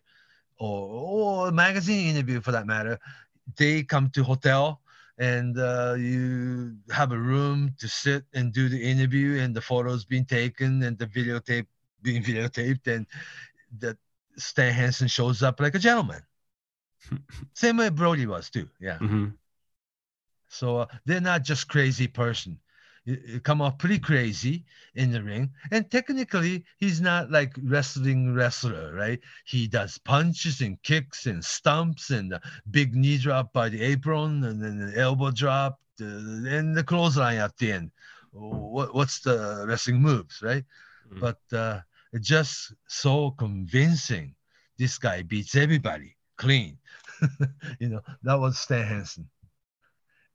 or or a magazine interview for that matter, they come to hotel and uh, you have a room to sit and do the interview and the photos being taken and the videotape being videotaped and that Stan Hansen shows up like a gentleman. Same way Brody was too. Yeah. Mhm. So uh, they're not just crazy person. Come off pretty crazy in the ring, and technically he's not like wrestling wrestler, right? He does punches and kicks and stumps and a big knee drop by the apron and then the elbow drop and the clothesline at the end. What what's the wrestling moves, right? Mhm. But uh, just so convincing. This guy beats everybody clean. you know that was Stan Hansen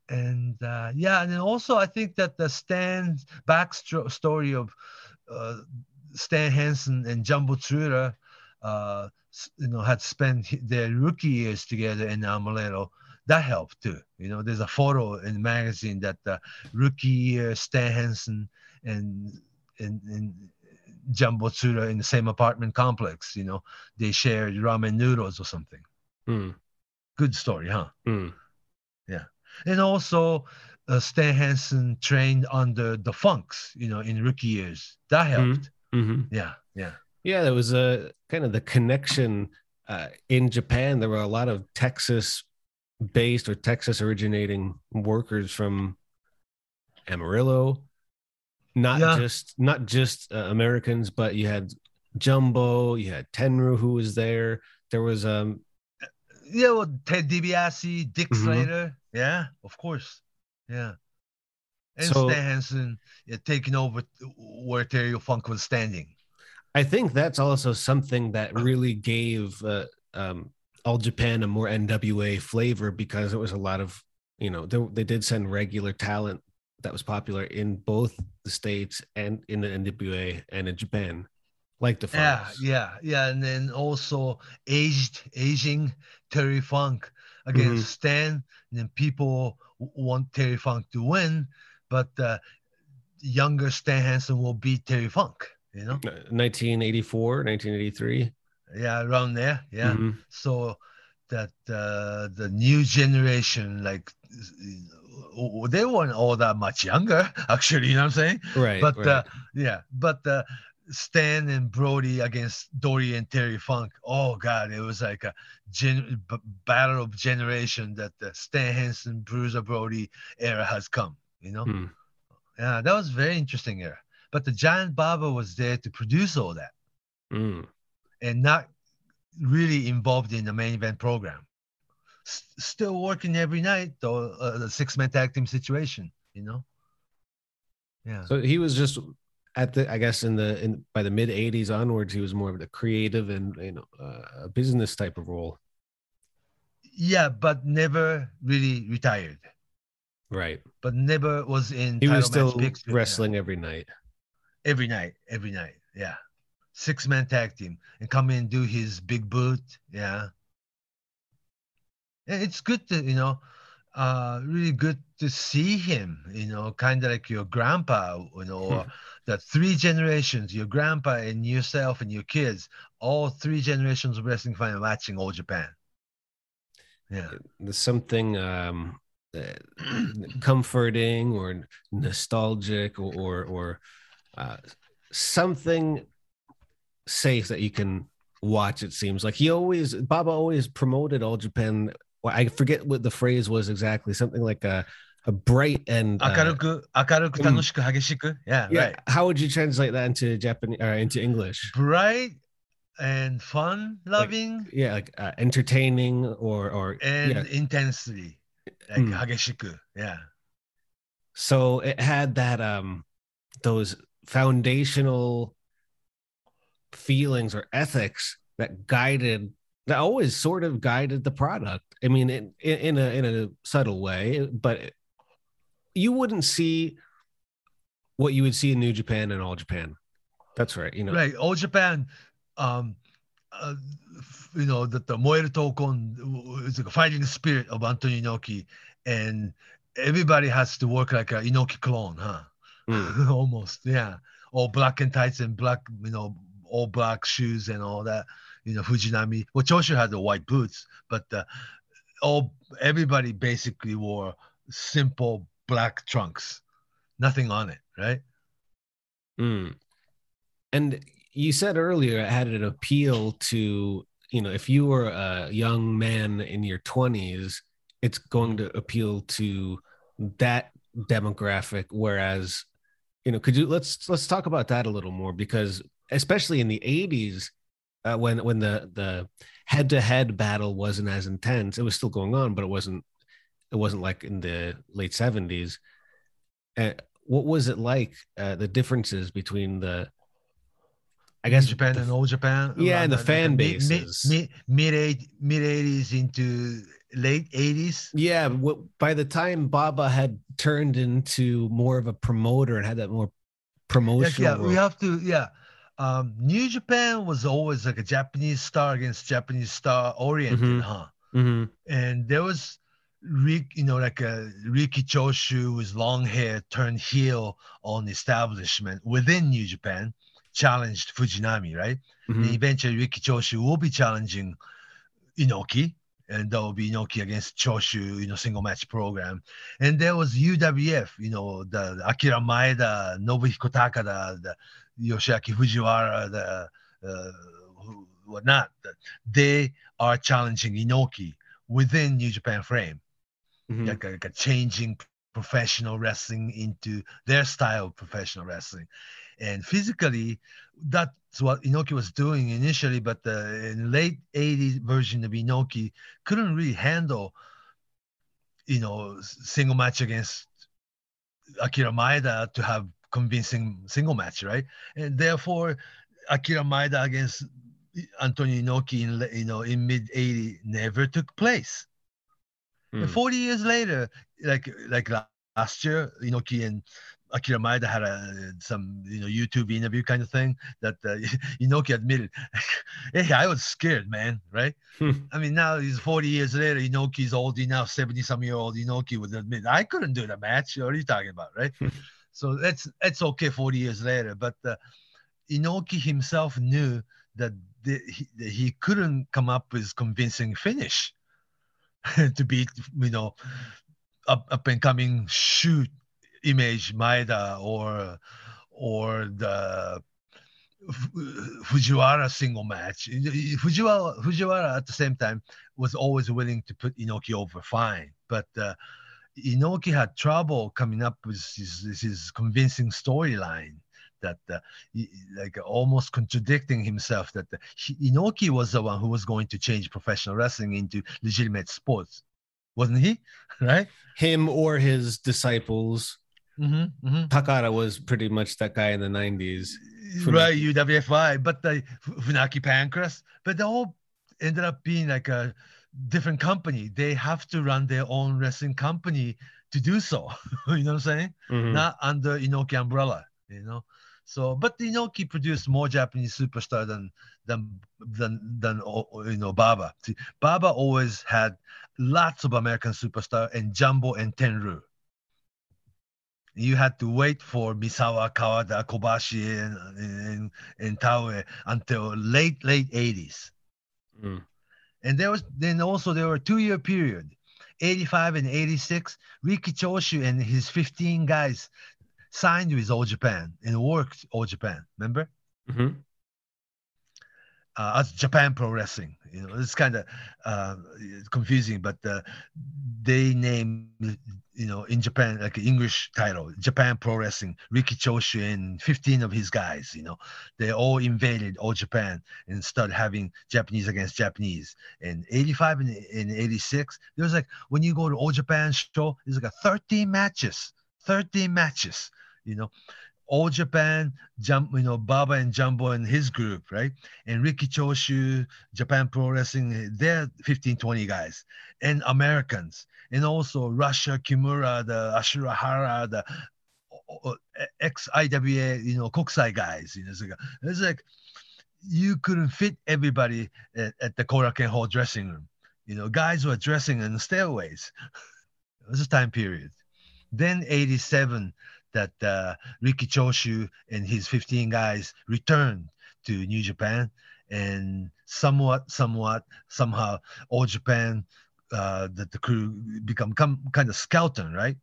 and uh, yeah, and then also I think that the Stan backstory of uh, Stan Hansen and Jumbo Tsuruta, uh, you know, had spent their rookie years together in Amarillo. That helped too. You know, there's a photo in the magazine that the rookie year Stan Hansen and and, and Jumbo Tsuruta in the same apartment complex. You know, they shared ramen noodles or something. Mm, Good story, huh? mm. And also uh, Stan Hansen trained under the Funks, you know, in rookie years. That helped. Mhm. Yeah, yeah, Yeah, there was a kind of the connection uh, in Japan. There were a lot of Texas based or Texas originating workers from Amarillo. Not Yeah. just not just uh, Americans, but you had Jumbo, you had Tenryu who was there. There was um yeah. Well, Ted DiBiase, Dick Mhm. Slater. Yeah, of course. Yeah, and So- Stan Hansen yeah, taking over where Terry Funk was standing. I think that's also something that really gave uh, um, All Japan a more NWA flavor because it was a lot of, you know, they, they did send regular talent that was popular in both the States and in the NWA and in Japan, like the Yeah, Funks. yeah, yeah, and then also aged, aging Terry Funk against Mhm. Stan. And then people want Terry Funk to win, but uh, younger Stan Hansen will beat Terry Funk. You know, Uh, 1984, 1983. yeah, around there, yeah. Mhm. So that uh, the new generation like they weren't all that much younger, actually. You know what I'm saying? Right. But right. uh, yeah, but uh, Stan and Brody against Dory and Terry Funk. Oh God, it was like a gen- b- battle of generation that the Stan Hansen, Bruiser Brody era has come. You know? Hmm. Yeah, that was very interesting era. But the Giant Baba was there to produce all that Mm. and not really involved in the main event program. S- still working every night, though, uh, the six man tag team situation, you know? Yeah. So he was just at the, I guess, in the in by the mid '80s onwards, he was more of the creative and you know uh, a business type of role. Yeah, but never really retired. Right. But never was in. He was still wrestling every night. every night, every night. Yeah, six man tag team and come in and do his big boot. Yeah, And it's good to you know, uh, really good to see him. You know, kind of like your grandpa. You know, the three generations, your grandpa and yourself and your kids, all three generations of wrestling fan watching all Japan. Yeah, There's something um, comforting or nostalgic or or, or uh, something safe that you can watch. It seems like he always Baba always promoted all Japan Well, I forget what the phrase was exactly. Something like a a bright and uh, 明るく、明るく、楽しく、激しく。Yeah, yeah. right. How would you translate that into Japanese or into English? Bright and fun, loving. Yeah, like uh, entertaining or or and yeah. intensely like Mm. 激しく yeah so it had that um those foundational feelings or ethics that guided that always sort of guided the product. I mean in, in, a in a subtle way but you wouldn't see what you would see in new japan and all japan. That's right you know. Right all japan um uh, you know that the Moeru Tokon is like a fighting spirit of Antonio Inoki and everybody has to work like a Inoki clone huh? Mm. almost yeah. All black and tights and black you know all black shoes and all that you know Fujinami well Choshu had the white boots but uh, all everybody basically wore simple black trunks nothing on it right Mm. And you said earlier it had an appeal to, you know, if you were a young man in your 20s, it's going to appeal to that demographic. Whereas, you know, could you let's let's talk about that a little more because especially in the 80s, uh, when when the the head to head battle wasn't as intense, it was still going on, but it wasn't it wasn't like in the late 70s. Uh, what was it like? Uh, the differences between the, I guess, Japan the- and old Japan. Yeah, and the fan base. Mid, mid, mid, 80s into late 80s. yeah. What by the time Baba had turned into more of a promoter and had that more promotional, yeah, we have to, yeah. Um, New Japan was always like a Japanese star against Japanese star oriented, Mhm. huh? Mhm. And there was Rick, you know, like a Riki Choshu with long hair turned heel on establishment within New Japan, challenged Fujinami, right? And Mhm. eventually Riki Choshu will be challenging Inoki, and that will be Inoki against Choshu, you know, single match program. And there was UWF, you know, the, the Akira Maeda, Nobuhiko Takada, the Yoshiaki Fujiwara, the uh, who- whatnot. They are challenging Inoki within New Japan frame, Mhm. like, a, like a changing professional wrestling into their style of professional wrestling. And physically, that's what Inoki was doing initially, but the in late 80s version of Inoki couldn't really handle, you know, single match against Akira Maeda to have convincing single match, right? And therefore, Akira Maeda against Antonio Inoki in you know in mid 80 never took place. Mm. 40 years later, like like last year, Inoki and Akira Maeda had a some you know YouTube interview kind of thing that uh, Inoki admitted, "Hey, I was scared, man." Right? Hmm. I mean, now he's 40 years later. Inoki's old enough, 70 some year old Inoki would admit, "I couldn't do the match." What are you talking about, right? So that's that's okay 40 years later, but uh, Inoki himself knew that the, he, that he couldn't come up with convincing finish to beat you know up up and coming shoot image Maeda or or the Fujiwara single match. Fujiwara, Fujiwara at the same time was always willing to put Inoki over fine, but uh, Inoki had trouble coming up with his, his convincing storyline that uh, he, like almost contradicting himself that uh, he, Inoki was the one who was going to change professional wrestling into legitimate sports, wasn't he? right? Him or his disciples. Mm-hmm, mm-hmm. Takada was pretty much that guy in the 90s. Funaki. Right, UWFI, but the Funaki Pancrase, but they all ended up being like a different company. They have to run their own wrestling company to do so. you know what I'm saying? Mm-hmm. Not under Inoki umbrella. You know. So, but Inoki produced more Japanese superstar than than than than you know Baba. See, Baba always had lots of American superstar and Jumbo and Tenryu. You had to wait for Misawa, Kawada, Kobashi, and and, and Taue until late late 80s. Mm. And there was then also there were two year period, 85 and 86. Riki Choshu and his 15 guys signed with All Japan and worked All Japan. Remember? Mm-hmm. Uh, as Japan Pro Wrestling, you know, it's kind of uh, confusing, but uh, they named you know, in Japan, like English title, Japan Pro Wrestling, Riki Choshu and 15 of his guys, you know, they all invaded all Japan and started having Japanese against Japanese. And 85 and, and 86, there was like, when you go to All Japan show, there's like a 13 matches, 13 matches, you know, all Japan, jump, you know, Baba and Jumbo and his group, right? And Riki Choshu, Japan Pro Wrestling, they're 15, 20 guys, and Americans, and also Rusher, Kimura, the Ashura Hara, the ex IWA, you know, Kokusai guys. You know, it's like, it's like you couldn't fit everybody at, at the Korakuen Hall dressing room. You know, guys were dressing in the stairways. it was a time period. Then 87, that uh, Riki Choshu and his 15 guys returned to New Japan, and somewhat, somewhat, somehow, All Japan, uh, that the crew become come, kind of skeleton, right?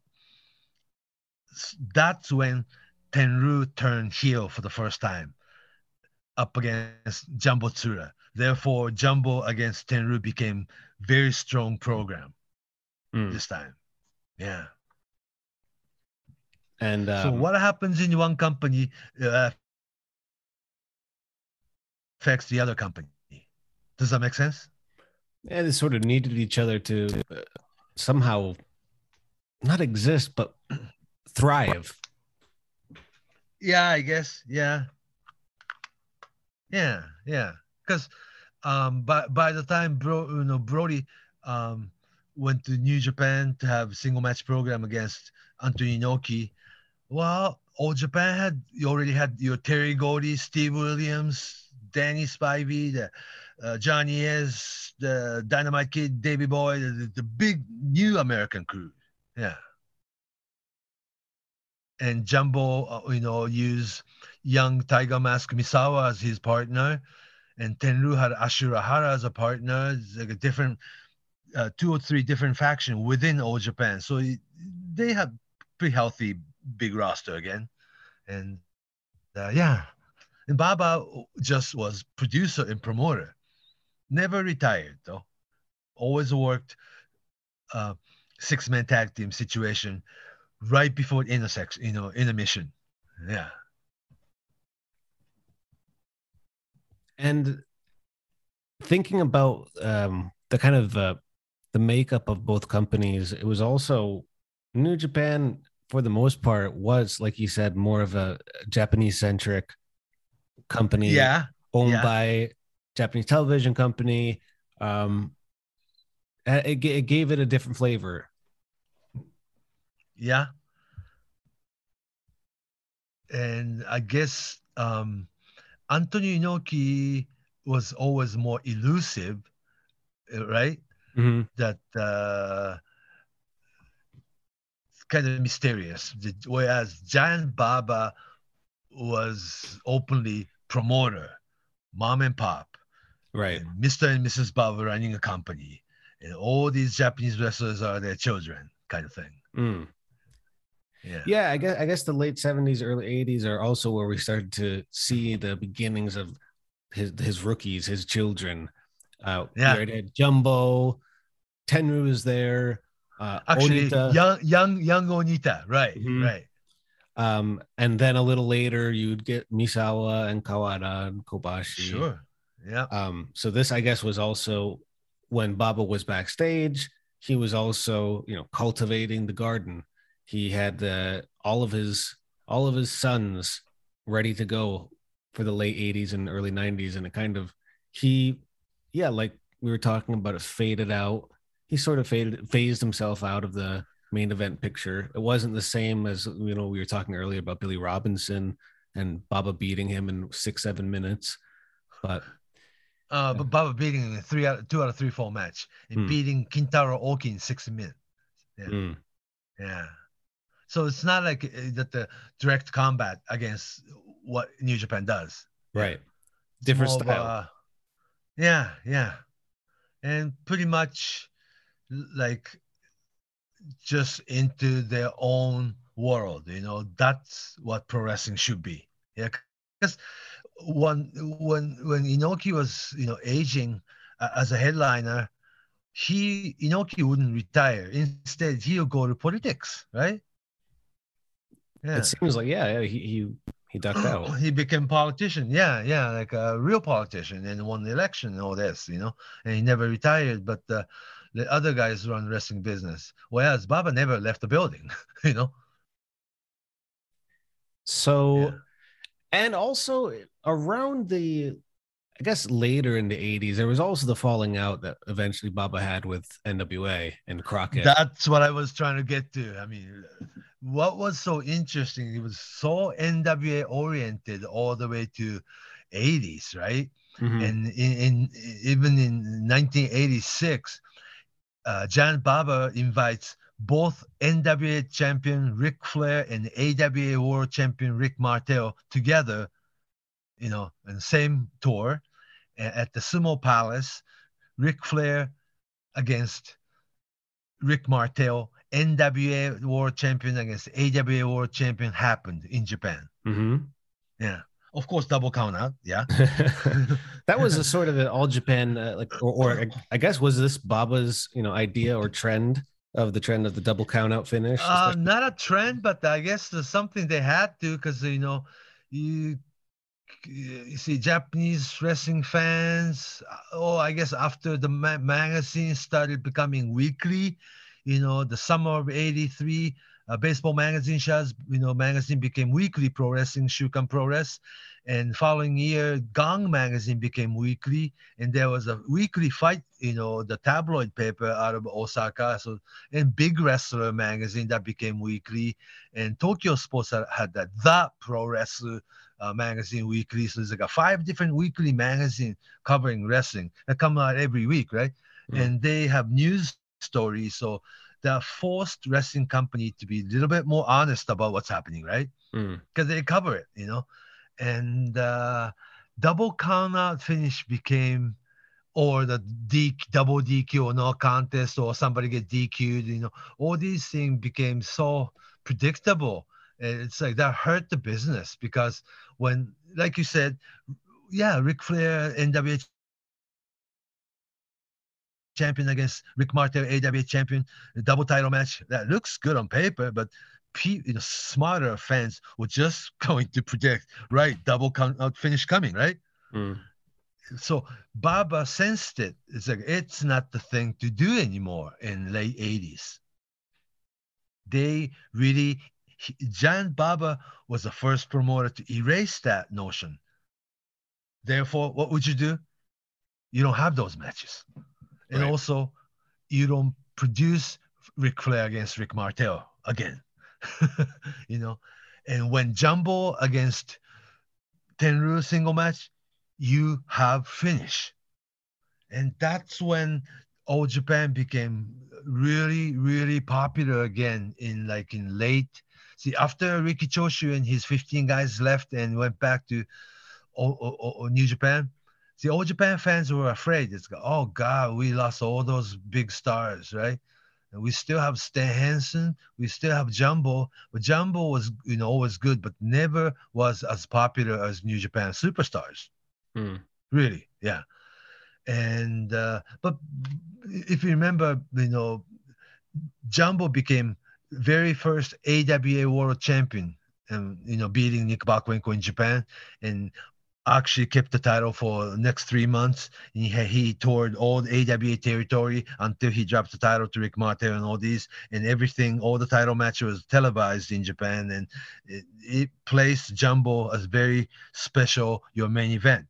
That's when Tenryu turned heel for the first time up against Jumbo Tsuruta. Therefore, Jumbo against Tenryu became very strong program mm. this time. Yeah. And um, so, what happens in one company uh, affects the other company. Does that make sense? Yeah, they sort of needed each other to uh, somehow not exist, but thrive. Yeah, I guess. Yeah. Yeah, yeah. Because um, by by the time bro, you know, Brody um, went to New Japan to have single match program against Antonio Inoki, well, old Japan had you already had your Terry Gordy, Steve Williams, Danny Spivey, the uh, Johnny Ace, the Dynamite Kid, Davy Boy, the, the big new American crew. Yeah. And Jumbo, uh, you know, used young Tiger Mask Misawa as his partner, and Tenryu had Ashura Hara as a partner. It's like a different, uh, two or three different faction within Old Japan. So they have pretty healthy big roster again. And uh, yeah, and Baba just was producer and promoter. Never retired though. Always worked uh, six man tag team situation right before intersection, you know, intermission. Yeah. And thinking about um, the kind of uh, the makeup of both companies, it was also New Japan for the most part was like you said more of a japanese centric company yeah owned yeah. by japanese television company um it, it gave it a different flavor yeah and i guess um antonio inoki was always more elusive right mm-hmm. that uh kind of mysterious. Whereas Giant Baba was openly promoter, mom and pop, right? And Mr. and Mrs. Baba running a company, and all these Japanese wrestlers are their children. kind of thing. Mm. Yeah. Yeah, I guess I guess the late seventies, early eighties are also where we started to see the beginnings of his his rookies, his children. Uh, Yeah. we already had Jumbo, Tenryu is there. Uh, Actually, Onita, young young young Onita, right, Mhm. right. um, and then a little later you'd get Misawa and Kawada and Kobashi. Sure. Yeah. Um, so this, I guess, was also when Baba was backstage. He was also, you know, cultivating the garden. He had the all of his all of his sons ready to go for the late '80s and early '90s, and it kind of he, yeah, like we were talking about, it faded out. He sort of faded phased himself out of the main event picture. It wasn't the same as you know we were talking earlier about Billy Robinson and Baba beating him in six seven minutes, but Uh, but Baba beating him in three out two out of three fall match and Hmm. beating Kintaro Oki in six minutes. mm, Yeah. So it's not like uh, that the direct combat against what New Japan does. right, different of style. a- yeah, yeah. And pretty much like just into their own world, you know, that's what pro wrestling should be. Yeah. Because when when when Inoki was, you know, aging uh, as a headliner, he Inoki wouldn't retire. Instead, he'll go to politics, right? Yeah. It seems like yeah, yeah, he he he ducked out. he became politician. Yeah, yeah, like a real politician and won the election and all this, you know. And he never retired, but uh, the other guys run wrestling business. Whereas Baba never left the building, you know. So, Yeah. and also around the, I guess later in the '80s, there was also the falling out that eventually Baba had with NWA and Crockett. That's what I was trying to get to. I mean, what was so interesting? It was so NWA oriented all the way to 80s, right? Mhm. And in, in even in 1986, uh, John Baba invites both NWA champion Ric Flair and AWA World Champion Rick Martel together, you know, in the same tour at the Sumo Palace. Ric Flair against Rick Martel, NWA World Champion against AWA World Champion happened in Japan. Mhm. Yeah, of course, double count out. Yeah. that was a sort of an all Japan uh, like, or, or I- I guess was this Baba's you know idea or trend of the trend of the double count out finish? Uh, not a trend, but I guess there's something they had to because you know, you you see Japanese wrestling fans. uh, Oh, I guess after the ma- magazine started becoming weekly, you know, the summer of '83, uh, baseball magazine shows, you know, magazine became weekly. Pro Wrestling, Shukan Pro Wrest, and following year, Gong magazine became weekly, and there was a weekly fight, you know, the tabloid paper out of Osaka. So and Big Wrestler magazine that became weekly, and Tokyo Sports had, that the Pro Wrestler uh, magazine weekly. So there's like a five different weekly magazine covering wrestling that come out every week, right? Mm. And they have news stories, so they forced wrestling company to be a little bit more honest about what's happening, right? Mm. because they cover it, you know. And uh, double count out finish became, or the D double DQ or no contest, or somebody get DQ'd, you know. All these things became so predictable. And It's like that hurt the business because when, like you said, yeah, Ric Flair, NWA champion against Rick Martel, AWA champion, double title match. That looks good on paper, but pe- you know, smarter fans were just going to predict, right, double count out finish coming, right? Mm. So Baba sensed it. It's like it's not the thing to do anymore in late 80s. They really he- John Baba was the first promoter to erase that notion. Therefore, what would you do? You don't have those matches. And Right. also, you don't produce Ric Flair against Rick Martel again. you know, and when Jumbo against Tenryu single match, you have finish. And that's when All Japan became really, really popular again in like in late. See, after Riki Choshu and his 15 guys left and went back to O- O- O- New Japan, see, All Japan fans were afraid. It's like, oh God, we lost all those big stars, right? And we still have Stan Hansen, we still have Jumbo, but Jumbo was you know always good, but never was as popular as New Japan Superstars. Hmm. Really, yeah. And uh, but if you remember, you know, Jumbo became very first AWA World Champion, and you know, beating Nick Bockwinkel in Japan, and actually kept the title for the next three months. And he, he toured all the AWA territory until he dropped the title to Rick Martel and all these, and everything. All the title match was televised in Japan, and it, it placed Jumbo as very special, your main event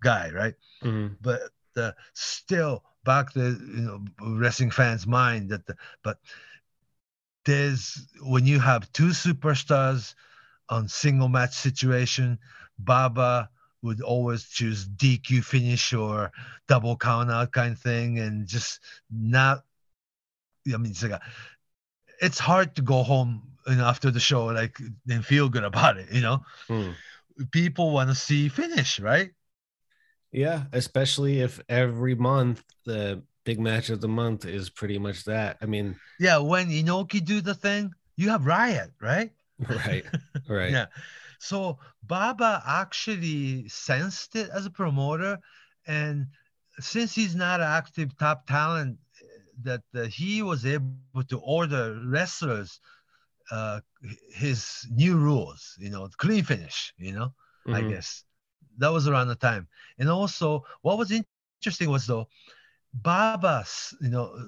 guy, right? Mhm. but uh, still back the you know wrestling fans mind that the, but there's when you have two superstars on single match situation baba would always choose dq finish or double count out kind of thing and just not i mean it's like a, it's hard to go home know, after the show like and feel good about it you know Hmm. people want to see finish right Yeah, especially if every month the big match of the month is pretty much that. I mean, Yeah, when Inoki do the thing, you have Riot, right? right, right. Yeah. So Baba actually sensed it as a promoter, and since he's not an active top talent, that uh, he was able to order wrestlers uh, his new rules. You know, clean finish. You know, I Mhm. guess that was around the time. And also, what was interesting was though, Baba's, you know,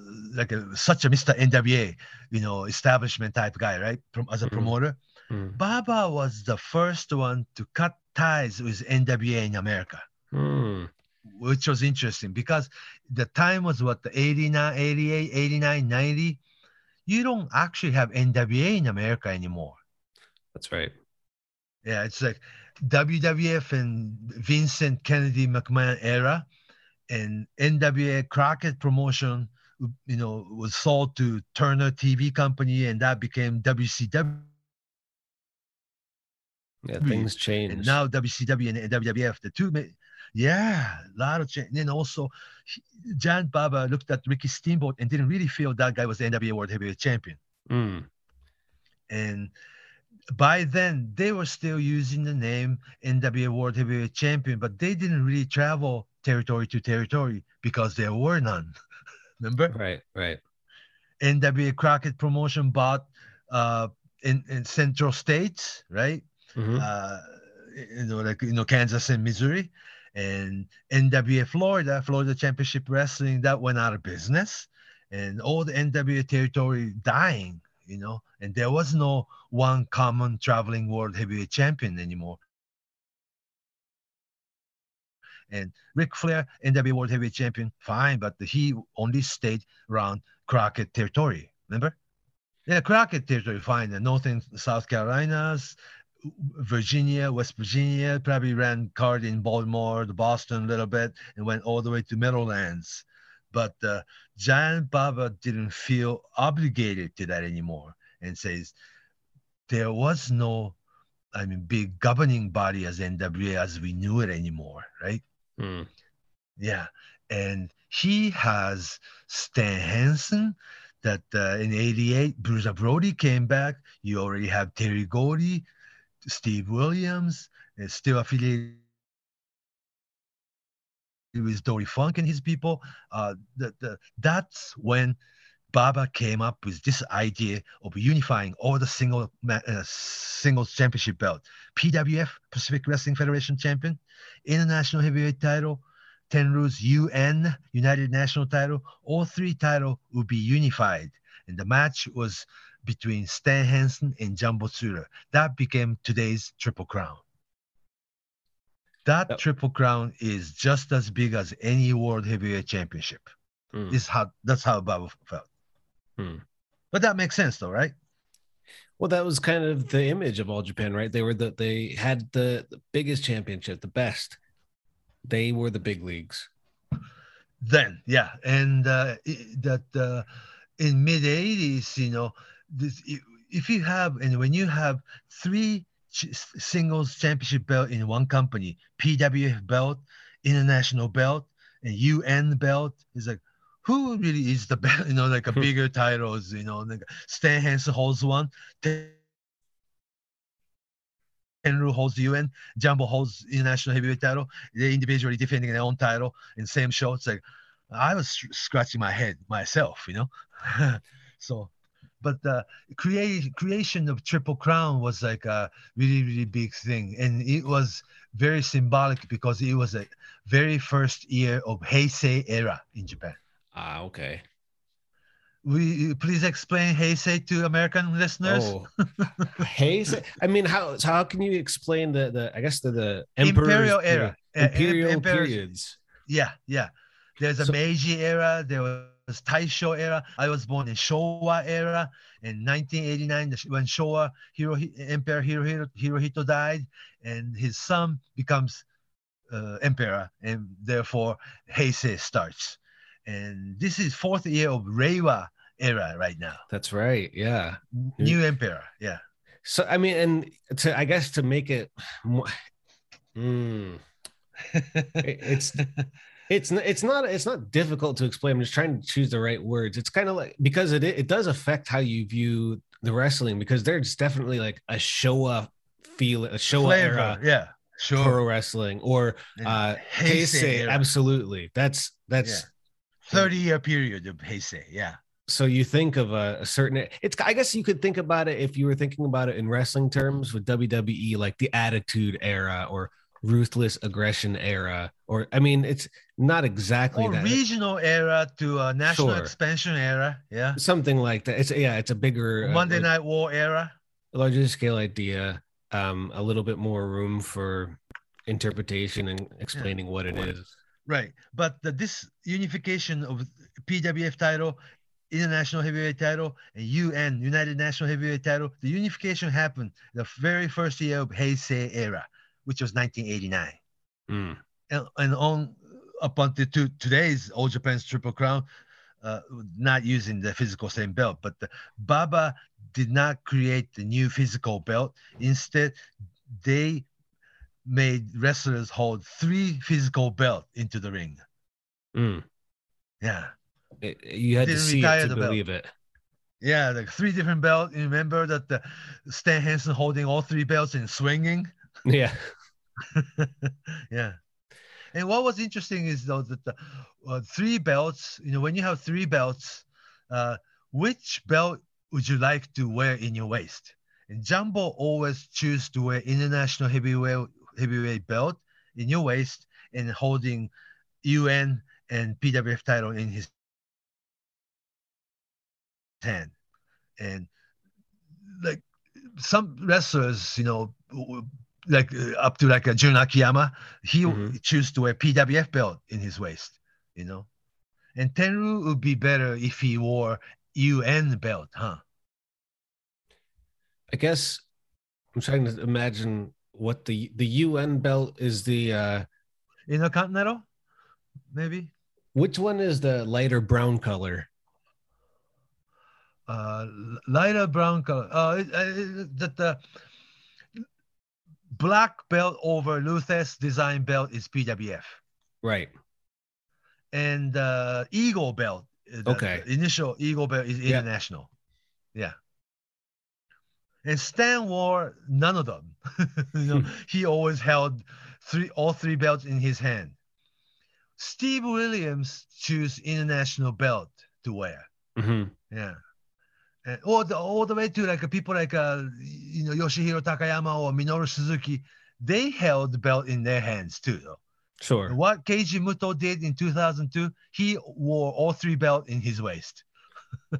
like a, such a Mr. NWA, you know, establishment type guy, right? From as a Mhm. promoter, Mhm. Baba was the first one to cut ties with NWA in America, Hmm. which was interesting because the time was what the 89, 88, 89, 90. You don't actually have NWA in America anymore. That's right. Yeah, it's like WWF and Vincent Kennedy McMahon era, and NWA Crockett promotion, you know, was sold to Turner TV company, and that became WCW. Yeah, things change. And now WCW and WWF, the two, yeah, a lot of change. And then also, John Baba looked at Ricky Steamboat and didn't really feel that guy was the NWA World Heavyweight Champion. Hmm. and by then they were still using the name NWA World Heavyweight Champion, but they didn't really travel territory to territory because there were none. Remember, Right, right. NWA Crockett Promotion bought uh, in in Central States, right? Mhm. Uh, you know, like you know, Kansas and Missouri, and NWA Florida, Florida Championship Wrestling, that went out of business, and all the NWA territory dying, you know, and there was no one common traveling world heavyweight champion anymore. And Ric Flair, NWA World Heavyweight Champion, fine, but he only stayed around Crockett territory. Remember? Yeah, Crockett territory, fine. The North and South Carolinas, Virginia, West Virginia, probably ran card in Baltimore, the Boston a little bit, and went all the way to Meadowlands. But uh, Giant Baba didn't feel obligated to that anymore and says there was no, I mean, big governing body as NWA as we knew it anymore, right? Hmm. Yeah. And he has Stan Hansen that uh, in 88, Bruiser Brody came back. You already have Terry Gordy, Steve Williams, is still affiliated with Dory Funk and his people. Uh, the, the, that's when Baba came up with this idea of unifying all the single uh, singles championship belt. PWF, Pacific Wrestling Federation champion, international heavyweight title, Tenryu's UN, United National title, all three title would be unified. And the match was between Stan Hansen and Jumbo Tsuruta. That became today's Triple Crown. That Yep. Triple Crown is just as big as any World Heavyweight Championship. Hmm. Is how that's how Baba felt. Hmm. But that makes sense though, right? Well, that was kind of the image of All Japan, right? They were the they had the, the biggest championship, the best. They were the big leagues. then yeah and uh, that uh, in mid 80s you know this, if you have and when you have three ch- singles championship belt in one company pwf belt international belt and un belt is like who really is the best? You know, like a Hmm. bigger titles. You know, like Stan Hansen holds one. Tenryu holds the UN, Jumbo holds international heavyweight title. They individually defending their own title in the same show. It's like I was scr- scratching my head myself, you know. so, but the create, creation of Triple Crown was like a really really big thing, and it was very symbolic because it was a very first year of Heisei era in Japan. Ah, okay. We please explain Heisei to American listeners. Oh, Hayes. I mean, how how can you explain the the I guess the the Imperial era. Uh, imperial periods. Yeah, yeah. There's a So- Meiji era. There was Taisho era. I was born in Showa era. In 1989, when Showa Hiro, Emperor Hirohito, Hirohito died, and his son becomes uh, emperor, and therefore Heisei starts. And this is fourth year of Reiwa era right now. That's right. Yeah. New emperor. Yeah. So I mean, and to I guess to make it, more, Mm. It- it's it's it's not it's not difficult to explain. I'm just trying to choose the right words. It's kind of like because it it does affect how you view the wrestling because there's definitely like a Showa feel, a Showa Flavor. era Yeah. Sure. pro wrestling or uh Heisei Heisei. Absolutely, that's that's. Yeah. 30 year period of Heisei. Yeah. so you think of a, a certain it's i guess you could think about it if you were thinking about it in wrestling terms with wwe like the attitude era or ruthless aggression era or i mean it's not exactly or that regional era to a national Sure. expansion era. Yeah. something like that it's yeah it's a bigger uh, Monday like, Night War era. larger scale idea um a little bit more room for interpretation and explaining what it is Right. But the, this unification of PWF title, international heavyweight title, and UN, United National Heavyweight title, the unification happened the very first year of Heisei era, which was 1989. Mm. and, and on up until to, today's All Japan's Triple Crown, uh, not using the physical same belt, but the, Baba did not create the new physical belt. Instead, they made wrestlers hold three physical belts into the ring. Mm. Yeah, It- you had to see it to the belt. believe it yeah, like three different belts. You remember that the Stan Hansen holding all three belts and swinging. yeah yeah. And what was interesting is though that the uh, three belts, you know, when you have three belts, uh, which belt would you like to wear in your waist? And Jumbo always choose to wear international heavyweight heavyweight belt in your waist and holding UN and PWF title in his hand. And like some wrestlers, you know, like uh, up to like a Jun Akiyama, he Mhm. choose to wear PWF belt in his waist, you know. And Tenryu would be better if he wore UN belt, huh? I guess I'm trying to imagine what the the UN belt is the uh Intercontinental, maybe. which one is the lighter brown color? Uh, lighter brown color. Uh, uh, that the black belt over Lou Thesz design belt is PWF. Right. and uh, Eagle Belt. uh, the- Okay. the initial Eagle Belt is international. Yeah. And Stan wore none of them. you know, Hmm. he always held three all three belts in his hand. Steve Williams choose international belt to wear. Mhm. Yeah. And all the all the way to like people like uh you know Yoshihiro Takayama or Minoru Suzuki, they held the belt in their hands too though. Sure. What Keiji Muto did in 2002, he wore all three belt in his waist.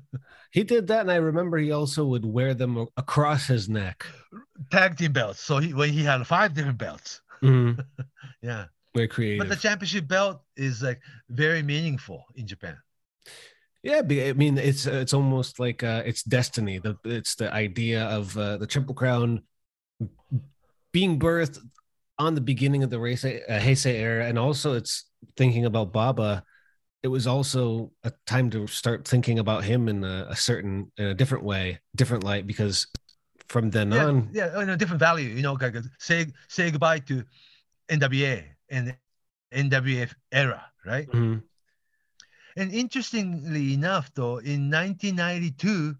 He did that, and I remember he also would wear them across his neck. Tag team belts. So he when he had five different belts. Mhm. Yeah. Very creative. But the championship belt is like very meaningful in Japan. Yeah, I mean, it's it's almost like uh, it's destiny. The it's the idea of uh, the Triple Crown being birthed on the beginning of the race uh, Heisei era, and also it's thinking about Baba. It was also a time to start thinking about him in a, a certain, in a different way, different light, because from then Yeah, on, yeah, in a different value, you know, like uh, say say goodbye to NWA and NWF era, right? Mhm. And interestingly enough, though, in 1992,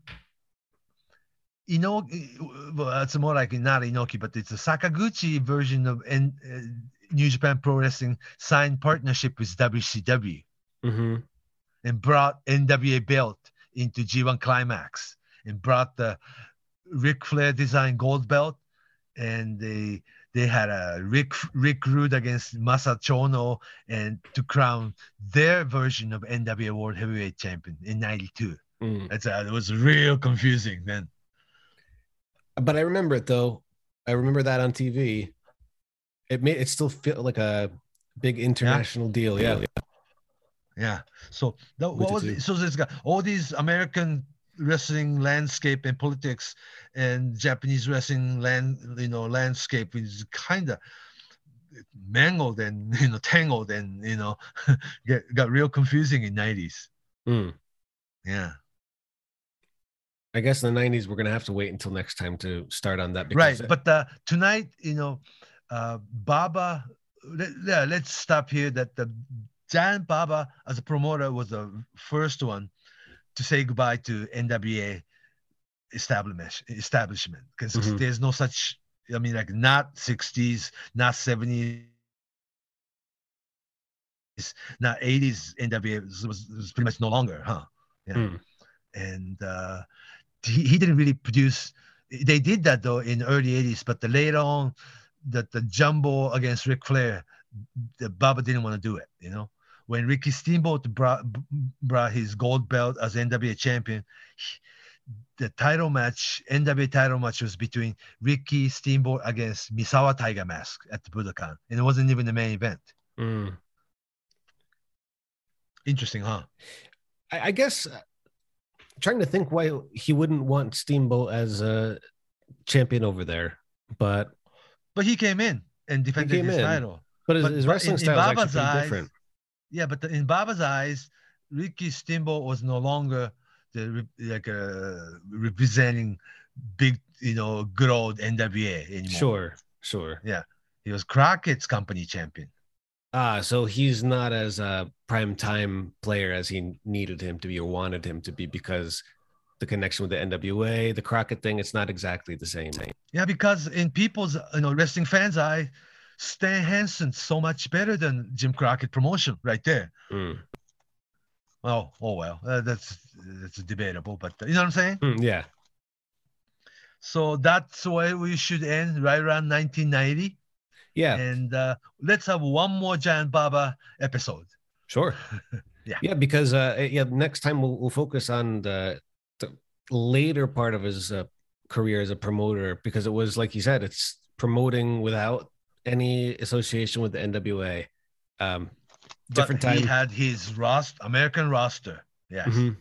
Inoki, well, it's more like not Inoki, but it's a Sakaguchi version of N, uh, New Japan Pro Wrestling signed partnership with WCW Mm-hmm. and brought NWA belt into G1 Climax and brought the Ric Flair design gold belt, and they they had a Rick Rick Rude against Masa Chono and to crown their version of NWA World Heavyweight Champion in '92. Mm. That's uh, it was real confusing then. But I remember it though. I remember that on TV. It made it still feel like a big international deal. Yeah. Yeah. So that, what was it? so this guy all these American wrestling landscape and politics and Japanese wrestling land you know landscape is kind of mangled and you know tangled and you know get, got real confusing in 90s. Mm. Yeah. I guess in the '90s we're gonna have to wait until next time to start on that. Right. But uh, tonight, you know, uh, Baba, let, yeah, let's stop here that the Jan Baba as a promoter was the first one to say goodbye to NWA establishment establishment because Mhm. there's no such I mean like not 60s, not 70s, not 80s NWA was, was, was pretty much no longer, huh? Yeah. Hmm. And uh he, he didn't really produce they did that though in early 80s, but the later on that the jumbo against Ric Flair, the Baba didn't want to do it, you know. When Ricky Steamboat brought brought his gold belt as NWA champion, the title match, NWA title match was between Ricky Steamboat against Misawa Tiger Mask at the Budokan. And it wasn't even the main event. Mm. Interesting, huh? I, I guess uh, trying to think why he wouldn't want Steamboat as a champion over there, but But he came in and defended his in. title. but his, But- his but wrestling in- in style is actually pretty eyes, different. Yeah, but in Baba's eyes, Ricky Steamboat was no longer the like uh, representing big, you know, good old NWA anymore. Sure, sure. Yeah, he was Crockett's company champion. Ah, so he's not as a prime time player as he needed him to be or wanted him to be because the connection with the NWA, the Crockett thing, it's not exactly the same. Thing. Yeah, because in people's, you know, wrestling fans' eye, Stan Hansen's so much better than Jim Crockett promotion right there. Mm. Oh, oh well, uh, that's that's debatable, but you know what I'm saying. Mm, yeah. So that's where we should end right around 1990, Yeah. and uh, let's have one more Giant Baba episode. Sure. Yeah. Yeah, because uh yeah, next time we'll we'll focus on the the later part of his uh, career as a promoter because it was like you said, it's promoting without any association with the NWA. Um different but he time. had his roster, American roster. Yes. mhm.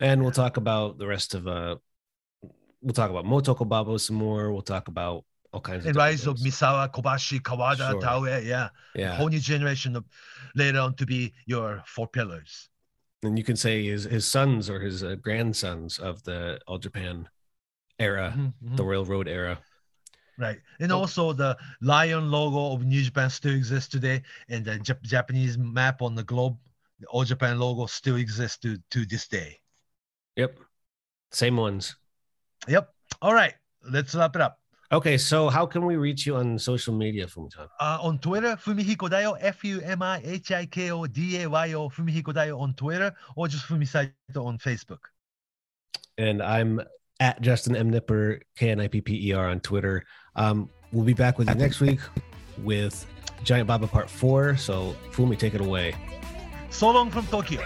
And we'll talk about the rest of uh we'll talk about Motoko Baba some more. We'll talk about all kinds of And different rise of. Misawa, Kobashi, Kawada, Sure. Taue, yeah. Yeah. Whole new generation of later on to be your four pillars. and you can say his his sons or his uh, grandsons of the All Japan era, Mhm, mhm. the Railroad era. Right. And also the lion logo of New Japan still exists today. And the Jap- Japanese map on the globe, the All Japan logo still exists to, to this day. Yep. Same ones. Yep. All right. Let's wrap it up. Okay, so how can we reach you on social media, Fumitan? Uh, on Twitter, Fumihiko Dayo, F U M I H I K O D A Y O, Fumihiko Dayo on Twitter, or just Fumisaito on Facebook. And I'm at Justin M. Knipper, K N I P P E R on Twitter. Um, we'll be back with you next week with Giant Baba Part 4. So, Fumi, take it away. So long from Tokyo.